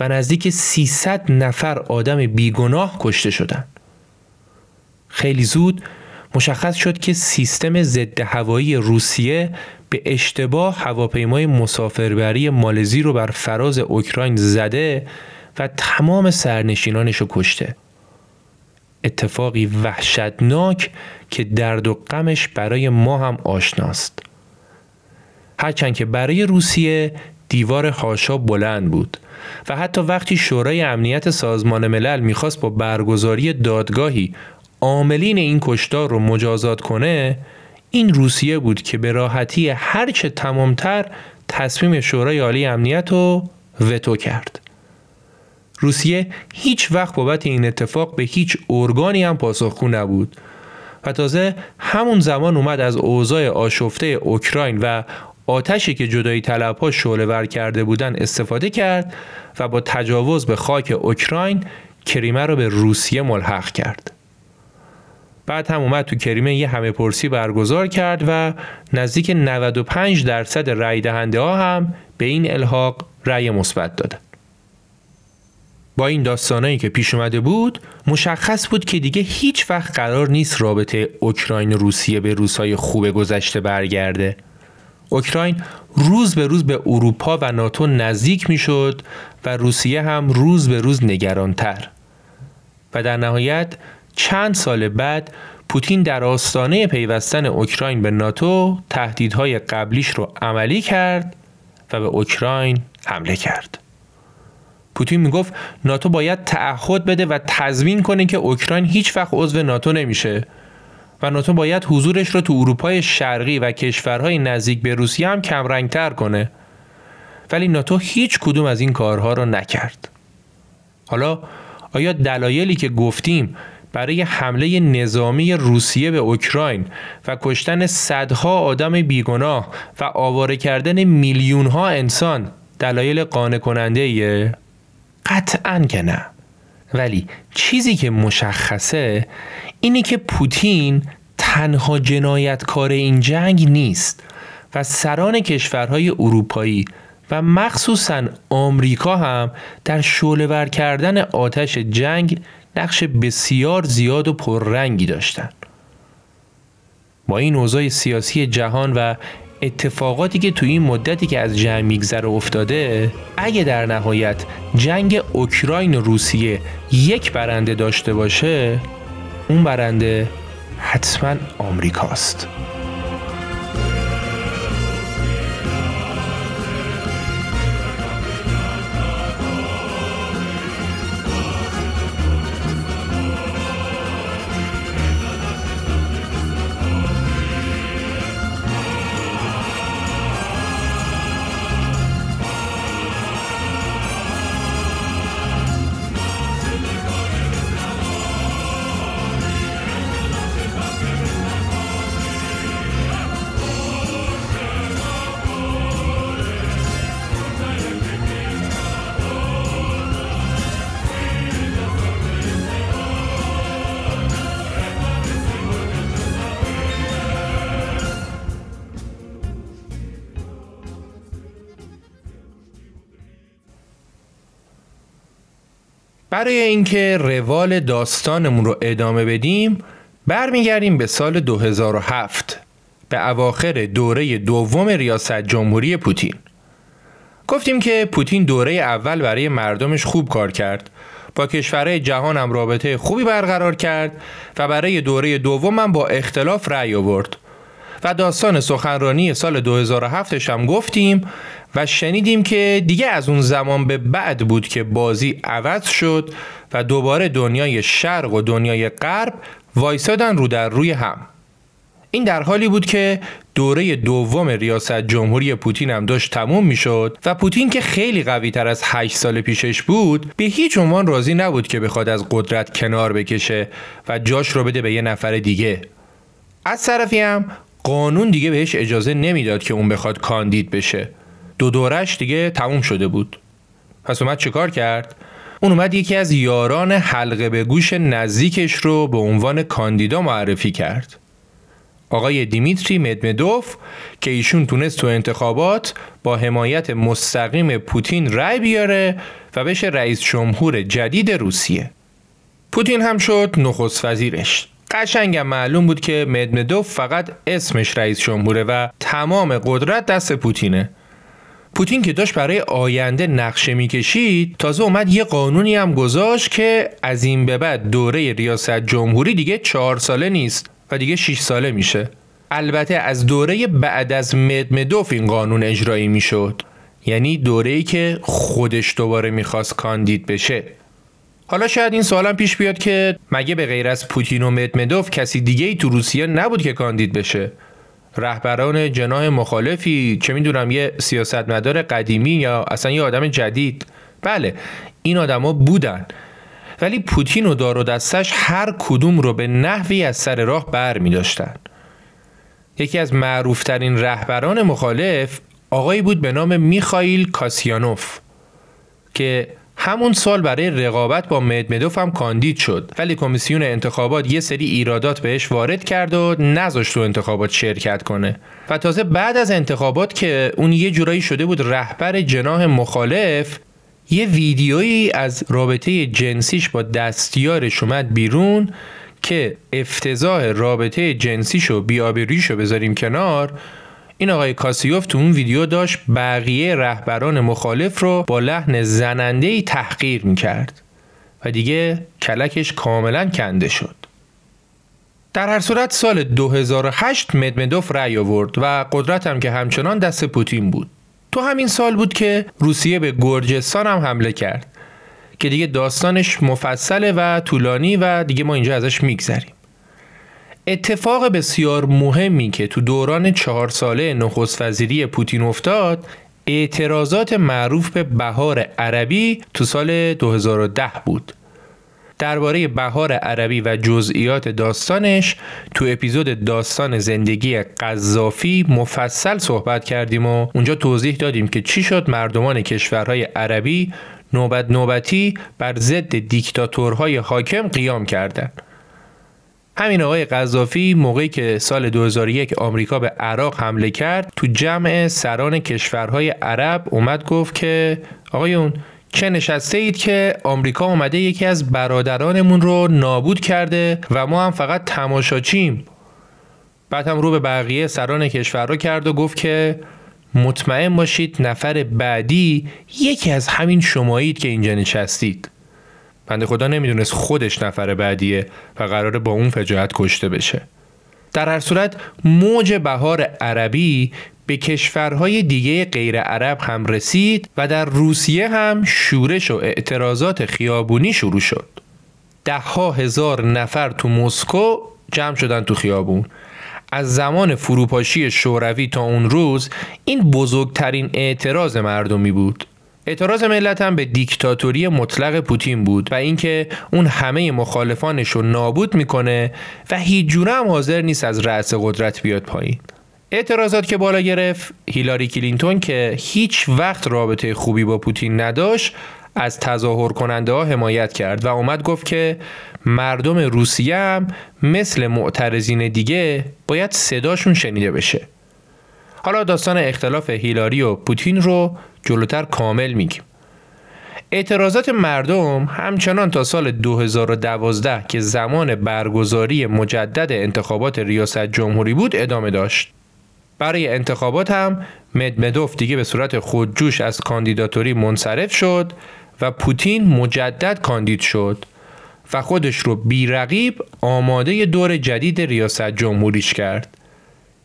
Speaker 1: و نزدیک 300 نفر آدم بیگناه کشته شدند. خیلی زود مشخص شد که سیستم ضد هوایی روسیه به اشتباه هواپیمای مسافربری مالزی رو بر فراز اوکراین زده و تمام سرنشینانش رو کشته. اتفاقی وحشتناک که درد و غمش برای ما هم آشناست. هرچند که برای روسیه دیوار هاشا بلند بود و حتی وقتی شورای امنیت سازمان ملل می‌خواست با برگزاری دادگاهی عاملین این کشتار رو مجازات کنه این روسیه بود که به راحتی هرچه تمامتر تصمیم شورای عالی امنیت رو وتو کرد. روسیه هیچ وقت بابت این اتفاق به هیچ ارگانی هم پاسخگو نبود و تازه همون زمان اومد از اوضاع آشفته اوکراین و آتشی که جدایی طلب ها شعله ور کرده بودن استفاده کرد و با تجاوز به خاک اوکراین کریمه رو به روسیه ملحق کرد. بعد هم اومد تو کریمه یه همه پرسی برگزار کرد و نزدیک 95 درصد رای دهنده ها هم به این الحاق رأی مثبت دادن. با این داستانایی که پیش اومده بود مشخص بود که دیگه هیچ وقت قرار نیست رابطه اوکراین روسیه به روزهای خوب گذشته برگرده اوکراین روز به روز به اروپا و ناتو نزدیک می‌شد و روسیه هم روز به روز نگرانتر و در نهایت چند سال بعد پوتین در آستانه پیوستن اوکراین به ناتو تهدیدهای قبلیش رو عملی کرد و به اوکراین حمله کرد. پوتین می‌گفت ناتو باید تعهد بده و تضمین کنه که اوکراین هیچ وقت عضو ناتو نمیشه. و ناتو باید حضورش رو تو اروپای شرقی و کشورهای نزدیک به روسیه هم کمرنگتر کنه. ولی ناتو هیچ کدوم از این کارها رو نکرد. حالا آیا دلایلی که گفتیم برای حمله نظامی روسیه به اوکراین و کشتن صدها آدم بیگناه و آواره کردن میلیون ها انسان دلایل قانع کننده ایه؟ قطعا که نه ولی چیزی که مشخصه اینه که پوتین تنها جنایتکار این جنگ نیست و سران کشورهای اروپایی و مخصوصا آمریکا هم در شعله کردن آتش جنگ نقش بسیار زیاد و پررنگی داشتند. با این اوضاع سیاسی جهان و اتفاقاتی که تو این مدتی که از جنگ میگذره افتاده اگه در نهایت جنگ اوکراین و روسیه یک برنده داشته باشه اون برنده حتما آمریکاست. برای اینکه روال داستانمون رو ادامه بدیم برمیگردیم به سال 2007 به اواخر دوره دوم ریاست جمهوری پوتین. گفتیم که پوتین دوره اول برای مردمش خوب کار کرد. با کشورهای جهان هم رابطه خوبی برقرار کرد و برای دوره دوم هم با اختلاف رأی آورد. و داستان سخنرانی سال 2007 هم گفتیم و شنیدیم که دیگه از اون زمان به بعد بود که بازی عوض شد و دوباره دنیای شرق و دنیای غرب وایسادن رو در روی هم. این در حالی بود که دوره دوم ریاست جمهوری پوتین هم داشت تموم می‌شد و پوتین که خیلی قوی تر از 8 سال پیشش بود به هیچ عنوان راضی نبود که بخواد از قدرت کنار بکشه و جاش رو بده به یه نفر دیگه. از طرفی هم قانون دیگه بهش اجازه نمی‌داد که اون بخواد کاندید بشه. دو دورش دیگه تموم شده بود. پس اومد چیکار کرد؟ اون اومد یکی از یاران حلقه به گوش نزدیکش رو به عنوان کاندیدا معرفی کرد. آقای دیمیتری مدمدوف که ایشون تونست تو انتخابات با حمایت مستقیم پوتین رأی بیاره و بشه رئیس جمهور جدید روسیه. پوتین هم شد نخست وزیرش. قشنگم معلوم بود که مدمدوف فقط اسمش رئیس جمهوره و تمام قدرت دست پوتینه. پوتین که داشت برای آینده نقشه می‌کشید تازه اومد یه قانونی هم گذاشت که از این به بعد دوره ریاست جمهوری دیگه چهار ساله نیست و دیگه 6 ساله میشه. البته از دوره بعد از مدمدوف این قانون اجرایی می‌شد. یعنی دوره ای که خودش دوباره می‌خواست کاندید بشه. حالا شاید این سوالم پیش بیاد که مگه به غیر از پوتین و مدمدوف کسی دیگه ای تو روسیه نبود که کاندید بشه؟ رهبران جناه مخالفی چه می‌دونم یه سیاستمدار قدیمی یا اصلا یه آدم جدید؟ بله این آدما بودن. ولی پوتین و دار و دستش هر کدوم رو به نحوی از سر راه بر می داشتن. یکی از معروفترین رهبران مخالف آقایی بود به نام میخائیل کاسیانوف که همون سال برای رقابت با مدمدوف هم کاندید شد. ولی کمیسیون انتخابات یه سری ایرادات بهش وارد کرد و نذاشت تو انتخابات شرکت کنه. و تازه بعد از انتخابات که اون یه جورایی شده بود رهبر جناح مخالف یه ویدیویی از رابطه جنسیش با دستیارش اومد بیرون که افتضاح رابطه جنسیشو بیابریشو بذاریم کنار این آقای کاسیوف تو اون ویدیو داشت بقیه رهبران مخالف رو با لحن زننده ای تحقیر می‌کرد و دیگه کلکش کاملا کنده شد. در هر صورت سال 2008 مدمدوف رأی آورد و قدرت هم که همچنان دست پوتین بود. تو همین سال بود که روسیه به گرجستان هم حمله کرد که دیگه داستانش مفصله و طولانی و دیگه ما اینجا ازش میگذریم. اتفاق بسیار مهمی که تو دوران چهار ساله نخست وزیری پوتین افتاد اعتراضات معروف به بهار عربی تو سال 2010 بود درباره بهار عربی و جزئیات داستانش تو اپیزود داستان زندگی قذافی مفصل صحبت کردیم و اونجا توضیح دادیم که چی شد مردمان کشورهای عربی نوبت نوبتی بر ضد دیکتاتورهای حاکم قیام کردند. همین آقای قذافی موقعی که سال 2001 آمریکا به عراق حمله کرد تو جمع سران کشورهای عرب اومد گفت که آقایون چه نشسته اید که آمریکا اومده یکی از برادرانمون رو نابود کرده و ما هم فقط تماشاچیم؟ بعد هم رو به بقیه سران کشورها کرد و گفت که مطمئن باشید نفر بعدی یکی از همین شمایید که اینجا نشستید. بنده خدا نمی‌دونست خودش نفر بعدیه و قراره با اون فجاعت کشته بشه. در هر صورت موج بهار عربی به کشورهای دیگه غیر عرب هم رسید و در روسیه هم شورش و اعتراضات خیابونی شروع شد. ده ها هزار نفر تو مسکو جمع شدن تو خیابون. از زمان فروپاشی شوروی تا اون روز این بزرگترین اعتراض مردمی بود. اعتراض ملت هم به دیکتاتوری مطلق پوتین بود و اینکه اون همه مخالفانش رو نابود می‌کنه و هیچ جوره هم حاضر نیست از رأس قدرت بیاد پایین. اعتراضات که بالا گرفت هیلاری کلینتون که هیچ وقت رابطه خوبی با پوتین نداشت از تظاهر کننده ها حمایت کرد و اومد گفت که مردم روسیه هم مثل معترضین دیگه باید صداشون شنیده بشه. حالا داستان اختلاف هیلاری و پوتین رو جلوتر کامل میگیم اعتراضات مردم همچنان تا سال 2012 که زمان برگزاری مجدد انتخابات ریاست جمهوری بود ادامه داشت. برای انتخابات هم مدمدوف دیگه به صورت خودجوش از کاندیداتوری منصرف شد و پوتین مجدد کاندید شد و خودش رو بیرقیب آماده دور جدید ریاست جمهوریش کرد.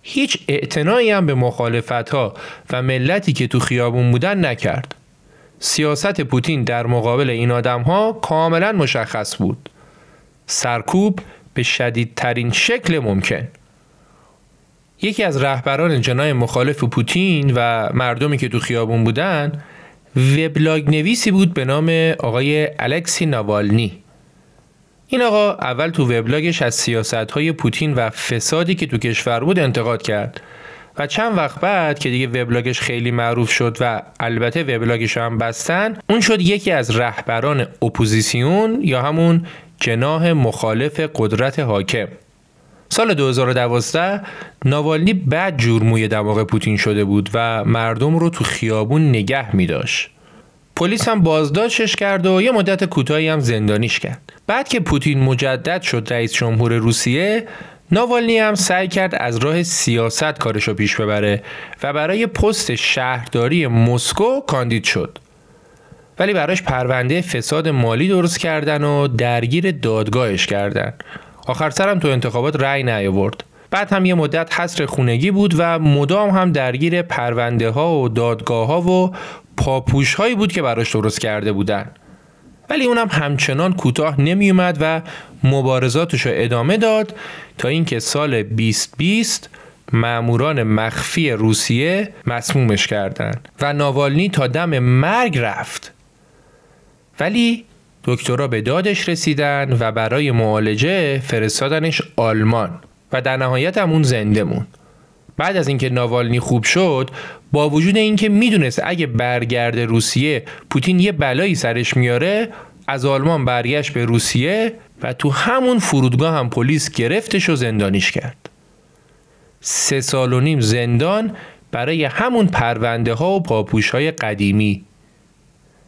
Speaker 1: هیچ اعتنایی هم به مخالفت ها و ملتی که تو خیابون بودن نکرد. سیاست پوتین در مقابل این آدم ها کاملا مشخص بود. سرکوب به شدیدترین شکل ممکن. یکی از رهبران جناح مخالف پوتین و مردمی که تو خیابون بودن وبلاگ نویسی بود به نام آقای الکسی ناوالنی این آقا اول تو وبلاگش از سیاست های پوتین و فسادی که تو کشور بود انتقاد کرد و چند وقت بعد که دیگه وبلاگش خیلی معروف شد و البته وبلاگش هم بستن اون شد یکی از رهبران اپوزیسیون یا همون جناه مخالف قدرت حاکم سال 2012 ناوالنی بعد جور موی دماغ پوتین شده بود و مردم رو تو خیابون نگه می داشت. پلیس هم بازداشتش کرد و یه مدت کوتاهی هم زندانیش کرد بعد که پوتین مجدد شد رئیس جمهور روسیه ناوالنی هم سعی کرد از راه سیاست کارشو پیش ببره و برای پست شهرداری مسکو کاندید شد. ولی براش پرونده فساد مالی درست کردن و درگیر دادگاهش کردن. آخر سرم تو انتخابات رأی نیاورد. بعد هم یه مدت حصر خونگی بود و مدام هم درگیر پرونده ها و دادگاه ها و پاپوش هایی بود که براش درست کرده بودن. ولی اونم همچنان کوتاه نمی اومد و مبارزاتش رو ادامه داد تا اینکه سال 2020 ماموران مخفی روسیه مسمومش کردند و ناوالنی تا دم مرگ رفت ولی دکترها به دادش رسیدن و برای معالجه فرستادنش آلمان و در نهایت هم اون زنده موند بعد از اینکه ناوالنی خوب شد با وجود اینکه می‌دونست اگه برگرد روسیه پوتین یه بلایی سرش میاره از آلمان برگشت به روسیه و تو همون فرودگاه هم پلیس گرفتش و زندانیش کرد. سه سال و نیم زندان برای همون پرونده ها و پاپوش های قدیمی.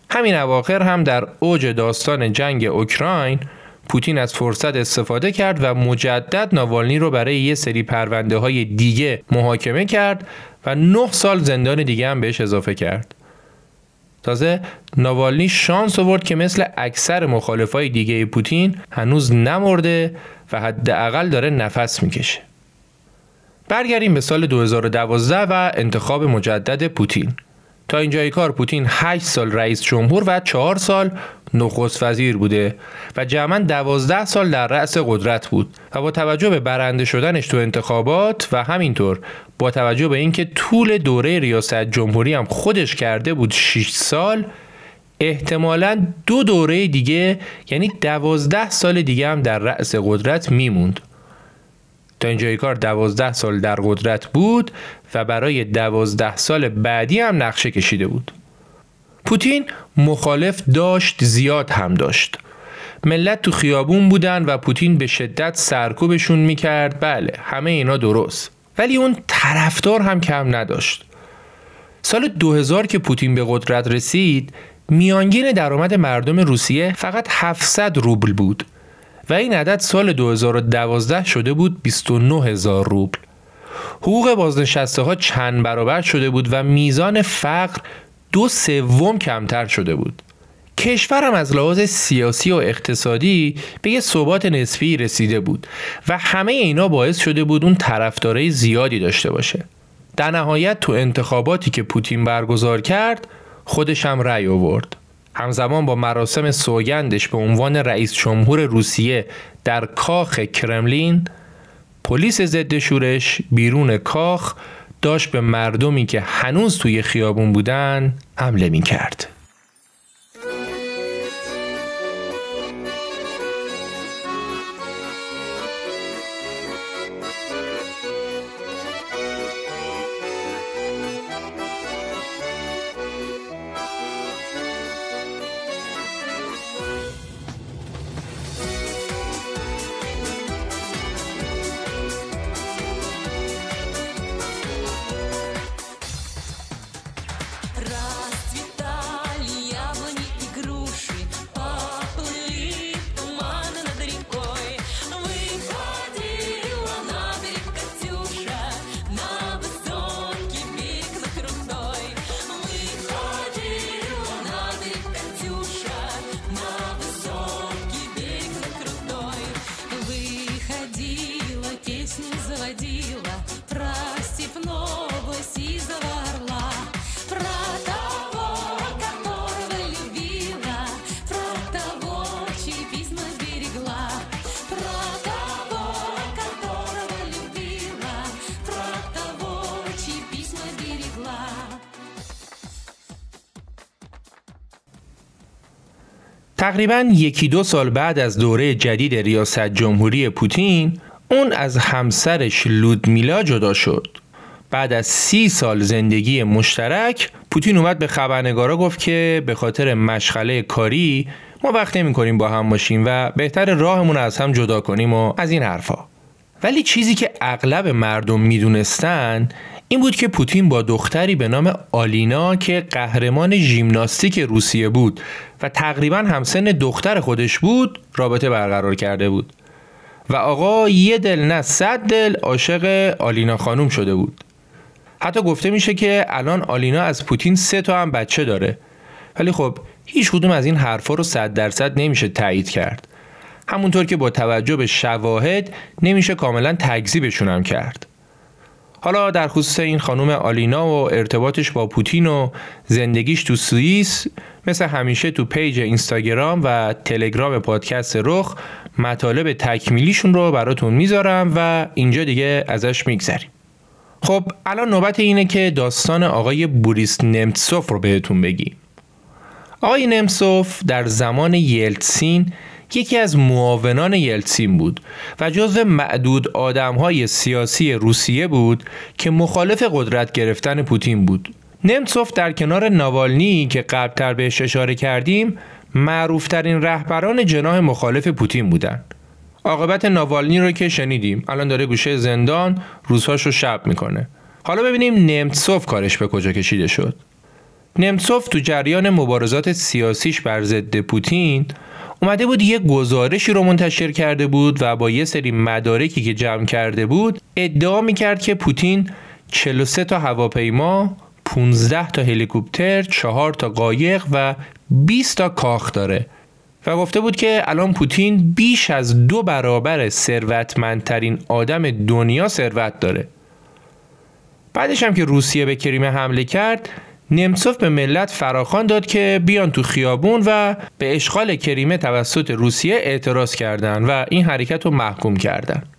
Speaker 1: همین اواخر هم در اوج داستان جنگ اوکراین پوتین از فرصت استفاده کرد و مجدد ناوالنی رو برای یه سری پرونده های دیگه محاکمه کرد و نه سال زندان دیگه هم بهش اضافه کرد. تازه ناوالنی شانس آورد که مثل اکثر مخالفای دیگه پوتین هنوز نمرده و حداقل داره نفس می‌کشه. برگردیم به سال 2012 و انتخاب مجدد پوتین. تا اینجای کار پوتین 8 سال رئیس جمهور و 4 سال نخست وزیر بوده و جمعا 12 سال در رأس قدرت بود و با توجه به برنده شدنش تو انتخابات و همینطور با توجه به اینکه طول دوره ریاست جمهوری هم خودش کرده بود 6 سال احتمالا دو دوره دیگه یعنی 12 سال دیگه هم در رأس قدرت میموند. تا اینجای کار دوازده سال در قدرت بود و برای دوازده سال بعدی هم نقشه کشیده بود. پوتین مخالف داشت زیاد هم داشت. ملت تو خیابون بودن و پوتین به شدت سرکوبشون می‌کرد. بله همه اینا درست. ولی اون طرفدار هم کم نداشت. سال 2000 که پوتین به قدرت رسید میانگین درآمد مردم روسیه فقط 700 روبل بود و این عدد سال 2012 شده بود 29 هزار روبل. حقوق بازنشسته ها چند برابر شده بود و میزان فقر دو سوم کمتر شده بود. کشورم از لحاظ سیاسی و اقتصادی به یه ثبات نسبی رسیده بود و همه اینا باعث شده بود اون طرفدارای زیادی داشته باشه. در نهایت تو انتخاباتی که پوتین برگزار کرد خودش هم رأی آورد. همزمان با مراسم سوگندش به عنوان رئیس جمهور روسیه در کاخ کرملین پلیس ضد شورش بیرون کاخ داشت به مردمی که هنوز توی خیابون بودن حمله می کرد. تقریبا یکی دو سال بعد از دوره جدید ریاست جمهوری پوتین اون از همسرش لودمیلا جدا شد. بعد از سی سال زندگی مشترک پوتین اومد به خبرنگارا گفت که به خاطر مشغله کاری ما وقت نمی کنیم با هم باشیم و بهتر راهمون از هم جدا کنیم و از این حرفا. ولی چیزی که اغلب مردم می‌دونستن این بود که پوتین با دختری به نام آلینا که قهرمان ژیمناستیک روسیه بود و تقریبا همسن دختر خودش بود رابطه برقرار کرده بود. و آقا یه دل نه صد دل عاشق آلینا خانوم شده بود. حتی گفته میشه که الان آلینا از پوتین سه تا هم بچه داره. ولی خب هیچ کدوم از این حرفا رو صد درصد نمیشه تایید کرد. همونطور که با توجه به شواهد نمیشه کاملا تکذیبشون هم کرد. حالا در خصوص این خانم آلینا و ارتباطش با پوتین و زندگیش تو سوئیس مثل همیشه تو page اینستاگرام و تلگرام پادکست رخ مطالب تکمیلیشون رو براتون می‌ذارم و اینجا دیگه ازش میگذریم. خب الان نوبت اینه که داستان آقای بوریس نمتسوف رو بهتون بگیم. آقای نمتسوف در زمان یلتسین یکی از معاونان یلتسین بود و جزو معدود آدمهای سیاسی روسیه بود که مخالف قدرت گرفتن پوتین بود. نمتسوف در کنار ناوالنی که قبلتر بهش اشاره کردیم معروفترین رهبران جناح مخالف پوتین بودند. عاقبت ناوالنی رو که شنیدیم الان داره گوشه زندان روزهاش رو شب می‌کنه حالا ببینیم نمتسوف کارش به کجا کشیده شد نمتسوف تو جریان مبارزات سیاسیش بر ضد پوتین اومده بود یه گزارشی رو منتشر کرده بود و با یه سری مدارکی که جمع کرده بود ادعا می‌کرد که پوتین 43 تا هواپیما 15 تا هلیکوپتر 4 تا قایق و 20 تا کاخ داره. و گفته بود که الان پوتین بیش از دو برابر ثروتمندترین آدم دنیا ثروت داره. بعدش هم که روسیه به کریمه حمله کرد نمسوف به ملت فراخان داد که بیان تو خیابون و به اشغال کریمه توسط روسیه اعتراض کردند و این حرکت رو محکوم کردند.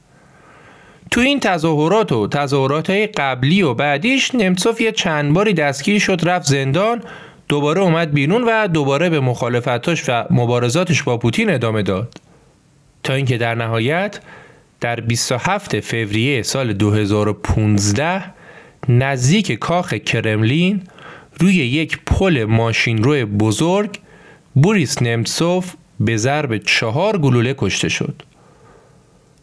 Speaker 1: تو این تظاهرات و تظاهرات های قبلی و بعدیش نمسوف یه چند باری دستگیر شد رفت زندان دوباره اومد بیرون و دوباره به مخالفتاش و مبارزاتش با پوتین ادامه داد تا اینکه در نهایت در 27 فوریه سال 2015 نزدیک کاخ کرملین روی یک پل ماشینرو بزرگ بوریس نمتسوف به ضرب چهار گلوله کشته شد.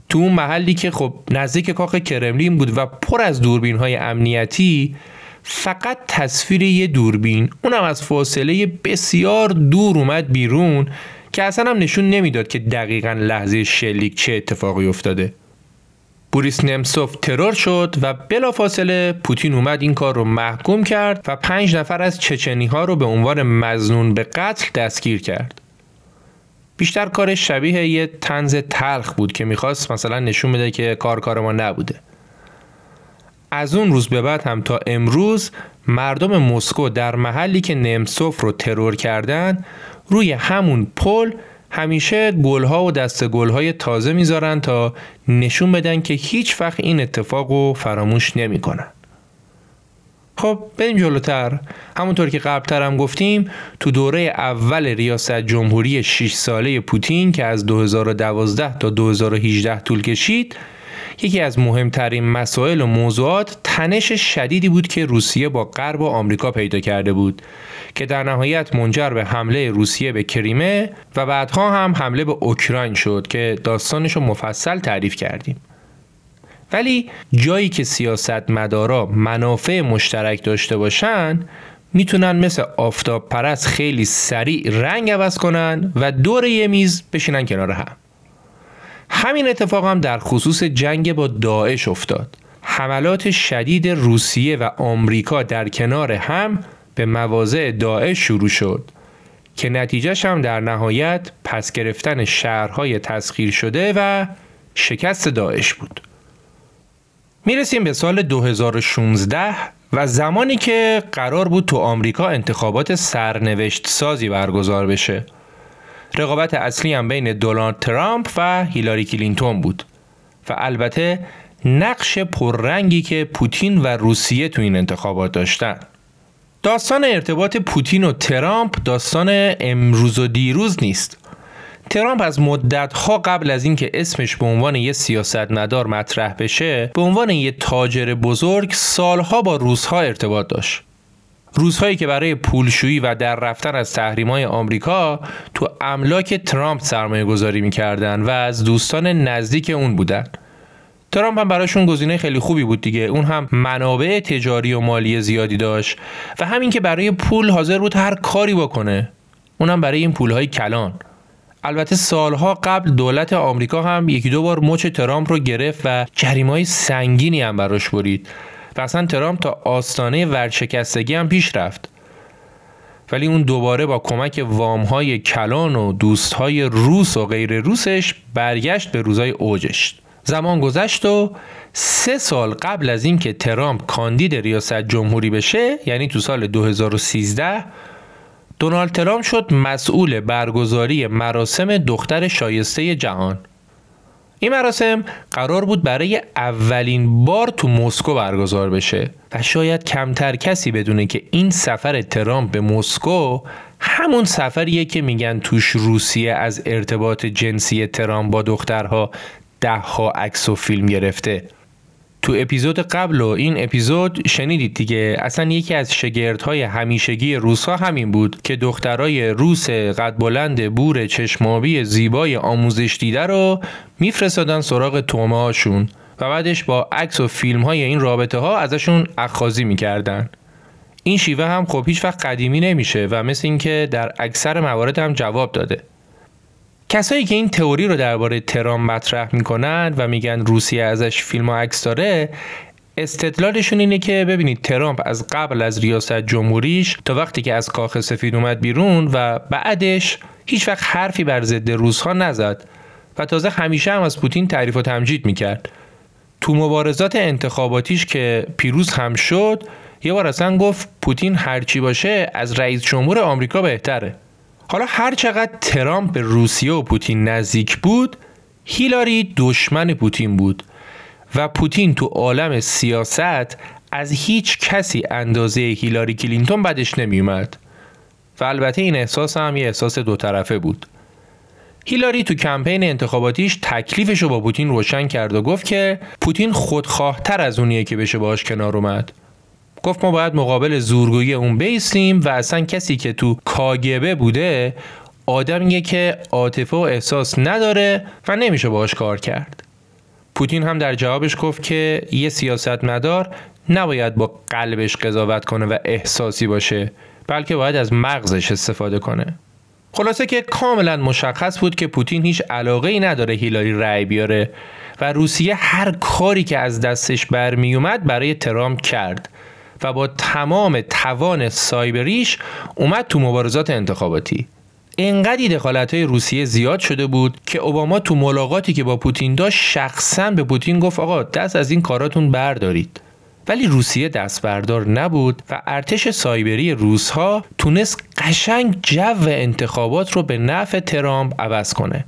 Speaker 1: تو اون محلی که خب نزدیک کاخ کرملین بود و پر از دوربین های امنیتی فقط تصویر یه دوربین اونم از فاصله بسیار دور اومد بیرون که اصلا هم نشون نمی‌داد که دقیقا لحظه شلیک چه اتفاقی افتاده. بوریس نمسوف ترور شد و بلافاصله پوتین اومد این کار رو محکوم کرد و پنج نفر از چچنی ها رو به عنوان مزنون به قتل دستگیر کرد. بیشتر کارش شبیه یه تنز تلخ بود که می‌خواست مثلا نشون بده که کار کار ما نبوده. از اون روز به بعد هم تا امروز مردم مسکو در محلی که نمسوف رو ترور کردن روی همون پل همیشه گلها و دست گلهای تازه می‌ذارن تا نشون بدن که هیچ وقت این اتفاق رو فراموش نمی‌کنن. خب بریم جلوتر همونطور که قبلتر هم گفتیم تو دوره اول ریاست جمهوری 6 ساله پوتین که از 2012 تا 2018 طول کشید یکی از مهمترین مسائل و موضوعات تنش شدیدی بود که روسیه با غرب و آمریکا پیدا کرده بود که در نهایت منجر به حمله روسیه به کریمه و بعدها هم حمله به اوکراین شد که داستانش رو مفصل تعریف کردیم. ولی جایی که سیاست مدارا منافع مشترک داشته باشن می‌تونن مثل آفتاب پرست خیلی سریع رنگ عوض کنن و دور یه میز بشینن کنار هم. همین اتفاق هم در خصوص جنگ با داعش افتاد. حملات شدید روسیه و آمریکا در کنار هم به مواضع داعش شروع شد که نتیجهش هم در نهایت پس گرفتن شهرهای تسخیر شده و شکست داعش بود. می‌رسیم به سال 2016 و زمانی که قرار بود تو آمریکا انتخابات سرنوشت سازی برگزار بشه. رقابت اصلی هم بین دونالد ترامپ و هیلاری کلینتون بود و البته نقش پررنگی که پوتین و روسیه تو این انتخابات داشتن. داستان ارتباط پوتین و ترامپ داستان امروز و دیروز نیست. ترامپ از مدت قبل از اینکه اسمش به عنوان یه سیاستمدار مطرح بشه به عنوان یه تاجر بزرگ سالها با روزها ارتباط داشت. روزهایی که برای پولشویی و در رفتن از تحریم های آمریکا تو املاک ترامپ سرمایه گذاری می‌کردن و از دوستان نزدیک اون بودن. ترامپ هم براشون گزینه خیلی خوبی بود دیگه. اون هم منابع تجاری و مالی زیادی داشت و همین که برای پول حاضر بود هر کاری بکنه اونم برای این پولهای کلان. البته سالها قبل دولت آمریکا هم یکی دو بار مچ ترامپ رو گرفت و جریمه سنگینی هم براش برید. و اصلا ترامپ تا آستانه ورشکستگی هم پیش رفت. ولی اون دوباره با کمک وامهای کلان و دوستهای روس و غیر روسش برگشت به روزای اوجش. زمان گذشت و سه سال قبل از اینکه ترامپ کاندید ریاست جمهوری بشه یعنی تو سال 2013 دونالد ترامپ شد مسئول برگزاری مراسم دختر شایسته جهان. این مراسم قرار بود برای اولین بار تو مسکو برگزار بشه و شاید کمتر کسی بدونه که این سفر ترامپ به مسکو همون سفریه که میگن توش روسیه از ارتباط جنسی ترامپ با دخترها ده ها عکس و فیلم گرفته. تو اپیزود قبل و این اپیزود شنیدید دیگه. اصلا یکی از شگردهای همیشگی روس ها همین بود که دخترای روس قد بلند بور چشمابی زیبای آموزش دیده رو میفرستادن سراغ تومه هاشون و بعدش با عکس و فیلم های این رابطه ها ازشون اخخازی می‌کردن. این شیوه هم خب هیچ وقت قدیمی نمیشه و مثل اینکه در اکثر موارد هم جواب داده. کسایی که این تئوری رو درباره ترامپ مطرح می‌کنن و میگن روسیه ازش فیلم و عکس داره استدلالشون اینه که ببینید ترامپ از قبل از ریاست جمهوریش تا وقتی که از کاخ سفید اومد بیرون و بعدش هیچ وقت حرفی بر ضد روزها نزد و تازه همیشه هم از پوتین تعریف و تمجید می‌کرد. تو مبارزات انتخاباتیش که پیروز هم شد یه بار اصلا گفت پوتین هرچی باشه از رئیس جمهور آمریکا بهتره. حالا هر چقدر ترامپ به روسیه و پوتین نزدیک بود هیلاری دشمن پوتین بود و پوتین تو عالم سیاست از هیچ کسی اندازه هیلاری کلینتون بدش نمیومد و البته این احساس هم یه احساس دو طرفه بود. هیلاری تو کمپین انتخاباتیش تکلیفش رو با پوتین روشن کرد و گفت که پوتین خودخواهتر از اونیه که بشه باش کنار اومد. گفت ما باید مقابل زورگویی اون بیستیم و اصلا کسی که تو کاگبه بوده آدمیه که عاطفه و احساس نداره و نمیشه باش کار کرد. پوتین هم در جوابش گفت که یه سیاستمدار نباید با قلبش قضاوت کنه و احساسی باشه بلکه باید از مغزش استفاده کنه. خلاصه که کاملا مشخص بود که پوتین هیچ علاقه ای نداره هیلاری رأی بیاره و روسیه هر کاری که از دستش برمیومد برای ترامپ کرد. و با تمام توان سایبریش اومد تو مبارزات انتخاباتی. انقدی دخالت های روسیه زیاد شده بود که اوباما تو ملاقاتی که با پوتین داشت شخصا به پوتین گفت آقا دست از این کاراتون بردارید. ولی روسیه دست بردار نبود و ارتش سایبری روسها تونست قشنگ جو انتخابات رو به نفع ترامپ عوض کنه.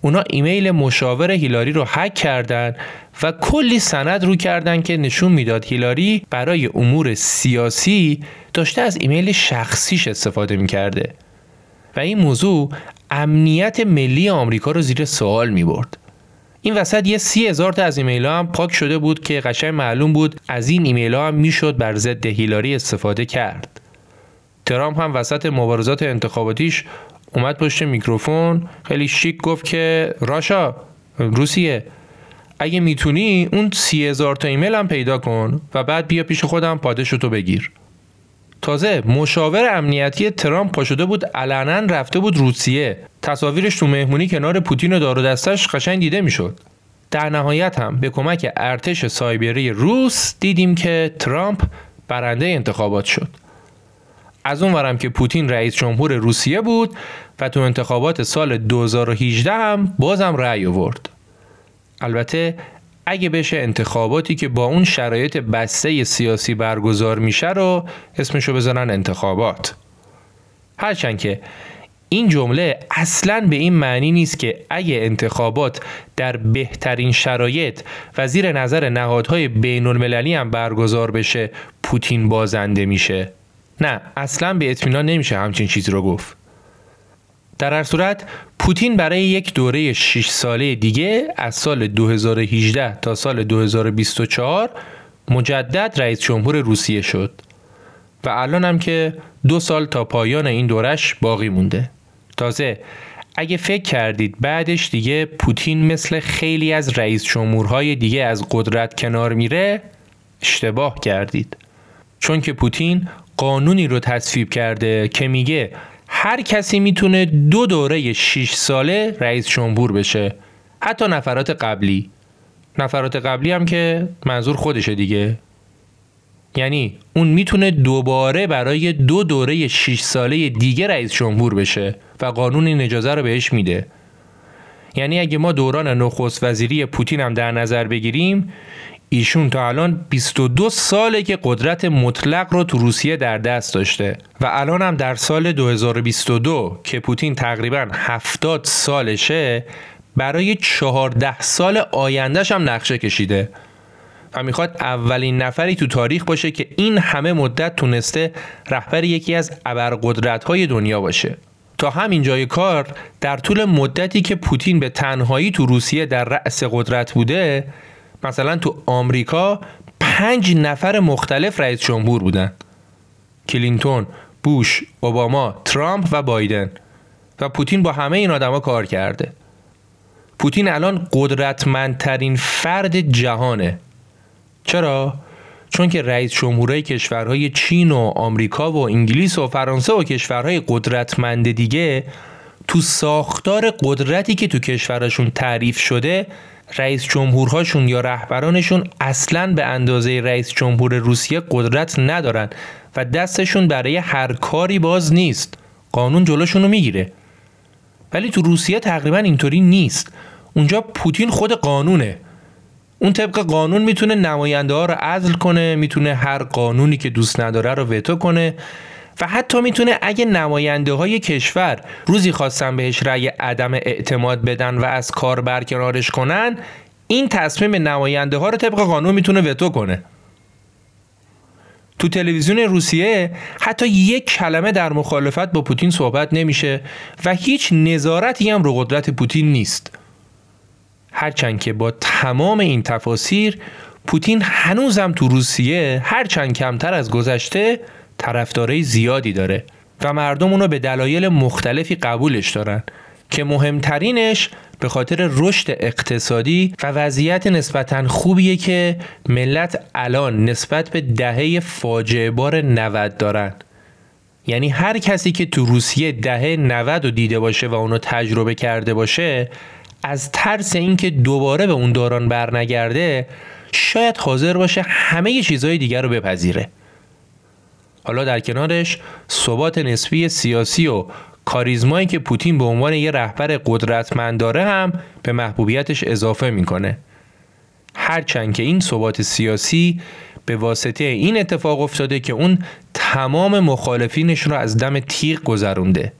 Speaker 1: اونا ایمیل مشاور هیلاری رو هک کردن و کلی سند رو کردن که نشون می‌داد هیلاری برای امور سیاسی داشته از ایمیل شخصیش استفاده می‌کرده و این موضوع امنیت ملی آمریکا رو زیر سوال می برد. این وسط یه سی هزار تا از ایمیل ها هم پاک شده بود که قشنگ معلوم بود از این ایمیل ها هم می‌شد بر ضد هیلاری استفاده کرد. ترامپ هم وسط مبارزات انتخاباتیش اومد پشت میکروفون خیلی شیک گفت که Russia روسیه اگه می‌تونی اون سی هزار تا ایمیل هم پیدا کن و بعد بیا پیش خودم پاداشتو بگیر. تازه مشاور امنیتی ترامپ پاشده بود علنا رفته بود روسیه. تصاویرش تو مهمونی کنار پوتین و دار و دستش قشنگ دیده می‌شد. در نهایت هم به کمک ارتش سایبری روس دیدیم که ترامپ برنده انتخابات شد. از اون ورم که پوتین رئیس جمهور روسیه بود و تو انتخابات سال 2018 هم بازم رأی آورد. البته اگه بشه انتخاباتی که با اون شرایط بسته سیاسی برگزار میشه رو اسمشو بزنن انتخابات. هرچند که این جمله اصلا به این معنی نیست که اگه انتخابات در بهترین شرایط و زیر نظر نهادهای بین المللی هم برگزار بشه پوتین بازنده میشه نه اصلا به اطمینان نمیشه همچین چیزی رو گفت در هر صورت پوتین برای یک دوره 6 ساله دیگه از سال 2018 تا سال 2024 مجدد رئیس جمهور روسیه شد و الان هم که دو سال تا پایان این دورش باقی مونده. تازه اگه فکر کردید بعدش دیگه پوتین مثل خیلی از رئیس جمهورهای دیگه از قدرت کنار میره اشتباه کردید. چون که پوتین قانونی رو تصویب کرده که میگه هر کسی می‌تونه دو دوره 6 ساله رئیس جمهور بشه. حتی نفرات قبلی. نفرات قبلی هم که منظور خودشه دیگه. یعنی اون می‌تونه دوباره برای دو دوره 6 ساله دیگه رئیس جمهور بشه و قانون این اجازه رو بهش میده. یعنی اگه ما دوران نخست وزیری پوتین هم در نظر بگیریم ایشون تا الان 22 ساله که قدرت مطلق رو تو روسیه در دست داشته و الان هم در سال 2022 که پوتین تقریبا 70 سالشه برای 14 سال آیندهش هم نقشه کشیده و می‌خواد اولین نفری تو تاریخ باشه که این همه مدت تونسته رهبر یکی از ابرقدرت های دنیا باشه. تا همین جای کار در طول مدتی که پوتین به تنهایی تو روسیه در رأس قدرت بوده مثلا تو آمریکا پنج نفر مختلف رئیس جمهور بودن. کلینتون، بوش، اوباما، ترامپ و بایدن. و پوتین با همه این آدما کار کرده. پوتین الان قدرتمندترین فرد جهانه. چرا؟ چون که رئیس جمهورهای کشورهای چین و آمریکا و انگلیس و فرانسه و کشورهای قدرتمند دیگه تو ساختار قدرتی که تو کشورشون تعریف شده رئیس جمهورهاشون یا رهبرانشون اصلا به اندازه رئیس جمهور روسیه قدرت ندارن و دستشون برای هر کاری باز نیست. قانون جلوشون رو می‌گیره. ولی تو روسیه تقریبا اینطوری نیست. اونجا پوتین خود قانونه. اون طبق قانون می‌تونه نماینده ها رو عزل کنه می‌تونه هر قانونی که دوست نداره رو وتو کنه. و حتی می‌تونه اگه نماینده های کشور روزی خواستن بهش رأی عدم اعتماد بدن و از کار برکنارش کنن این تصمیم نماینده ها رو طبق قانون می‌تونه وتو کنه. تو تلویزیون روسیه حتی یک کلمه در مخالفت با پوتین صحبت نمیشه و هیچ نظارتی هم رو قدرت پوتین نیست. هرچند که با تمام این تفاسیر پوتین هنوزم تو روسیه هرچند کمتر از گذشته طرفدارای زیادی داره و مردم اونو به دلایل مختلفی قبولش دارن که مهمترینش به خاطر رشد اقتصادی و وضعیت نسبتا خوبیه که ملت الان نسبت به دهه فاجعه بار 90 دارن. یعنی هر کسی که تو روسیه دهه 90 رو دیده باشه و اونو تجربه کرده باشه از ترس اینکه دوباره به اون دوران برنگرده شاید حاضر باشه همه چیزهای دیگر رو بپذیره. حالا در کنارش ثبات نسبی سیاسی و کاریزمایی که پوتین به عنوان یه رهبر قدرتمند داره هم به محبوبیتش اضافه می‌کنه. هرچند که این ثبات سیاسی به واسطه این اتفاق افتاده که اون تمام مخالفینش رو از دم تیغ گذرونده.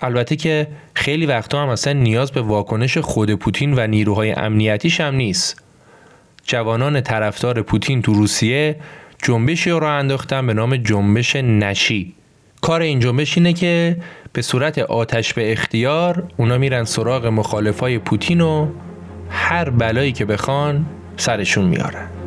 Speaker 1: البته که خیلی وقتا هم اصلا نیاز به واکنش خود پوتین و نیروهای امنیتیش هم نیست. جوانان طرفدار پوتین تو روسیه جنبشی رو انداختن به نام جنبش نشی. کار این جنبش اینه که به صورت آتش به اختیار اونا میرن سراغ مخالفای پوتین و هر بلایی که بخوان سرشون میارن.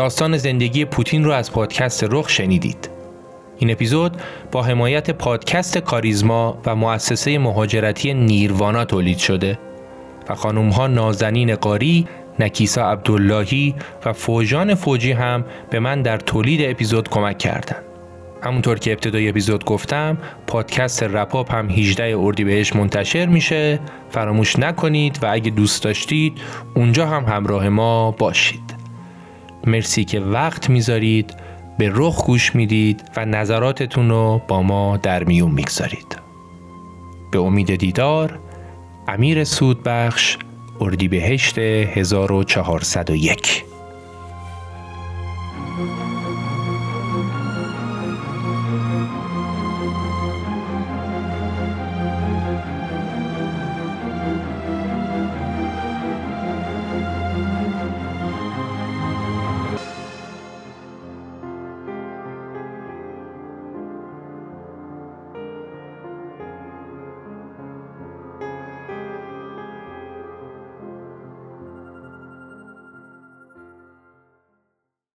Speaker 1: داستان زندگی پوتین رو از پادکست رخ شنیدید. این اپیزود با حمایت پادکست کاریزما و مؤسسه مهاجرتی نیروانا تولید شده و خانم ها نازنین قاری، نکیسا عبداللهی و فوجان فوجی هم به من در تولید اپیزود کمک کردند. همونطور که ابتدای اپیزود گفتم پادکست رپاپ هم 18 اردیبهشت منتشر میشه فراموش نکنید و اگه دوست داشتید اونجا هم همراه ما باشید مرسی که وقت می‌ذارید به رخ گوش می‌دید و نظراتتون رو با ما در میون می‌گذارید. به امید دیدار امیر سودبخش اردیبهشت 1401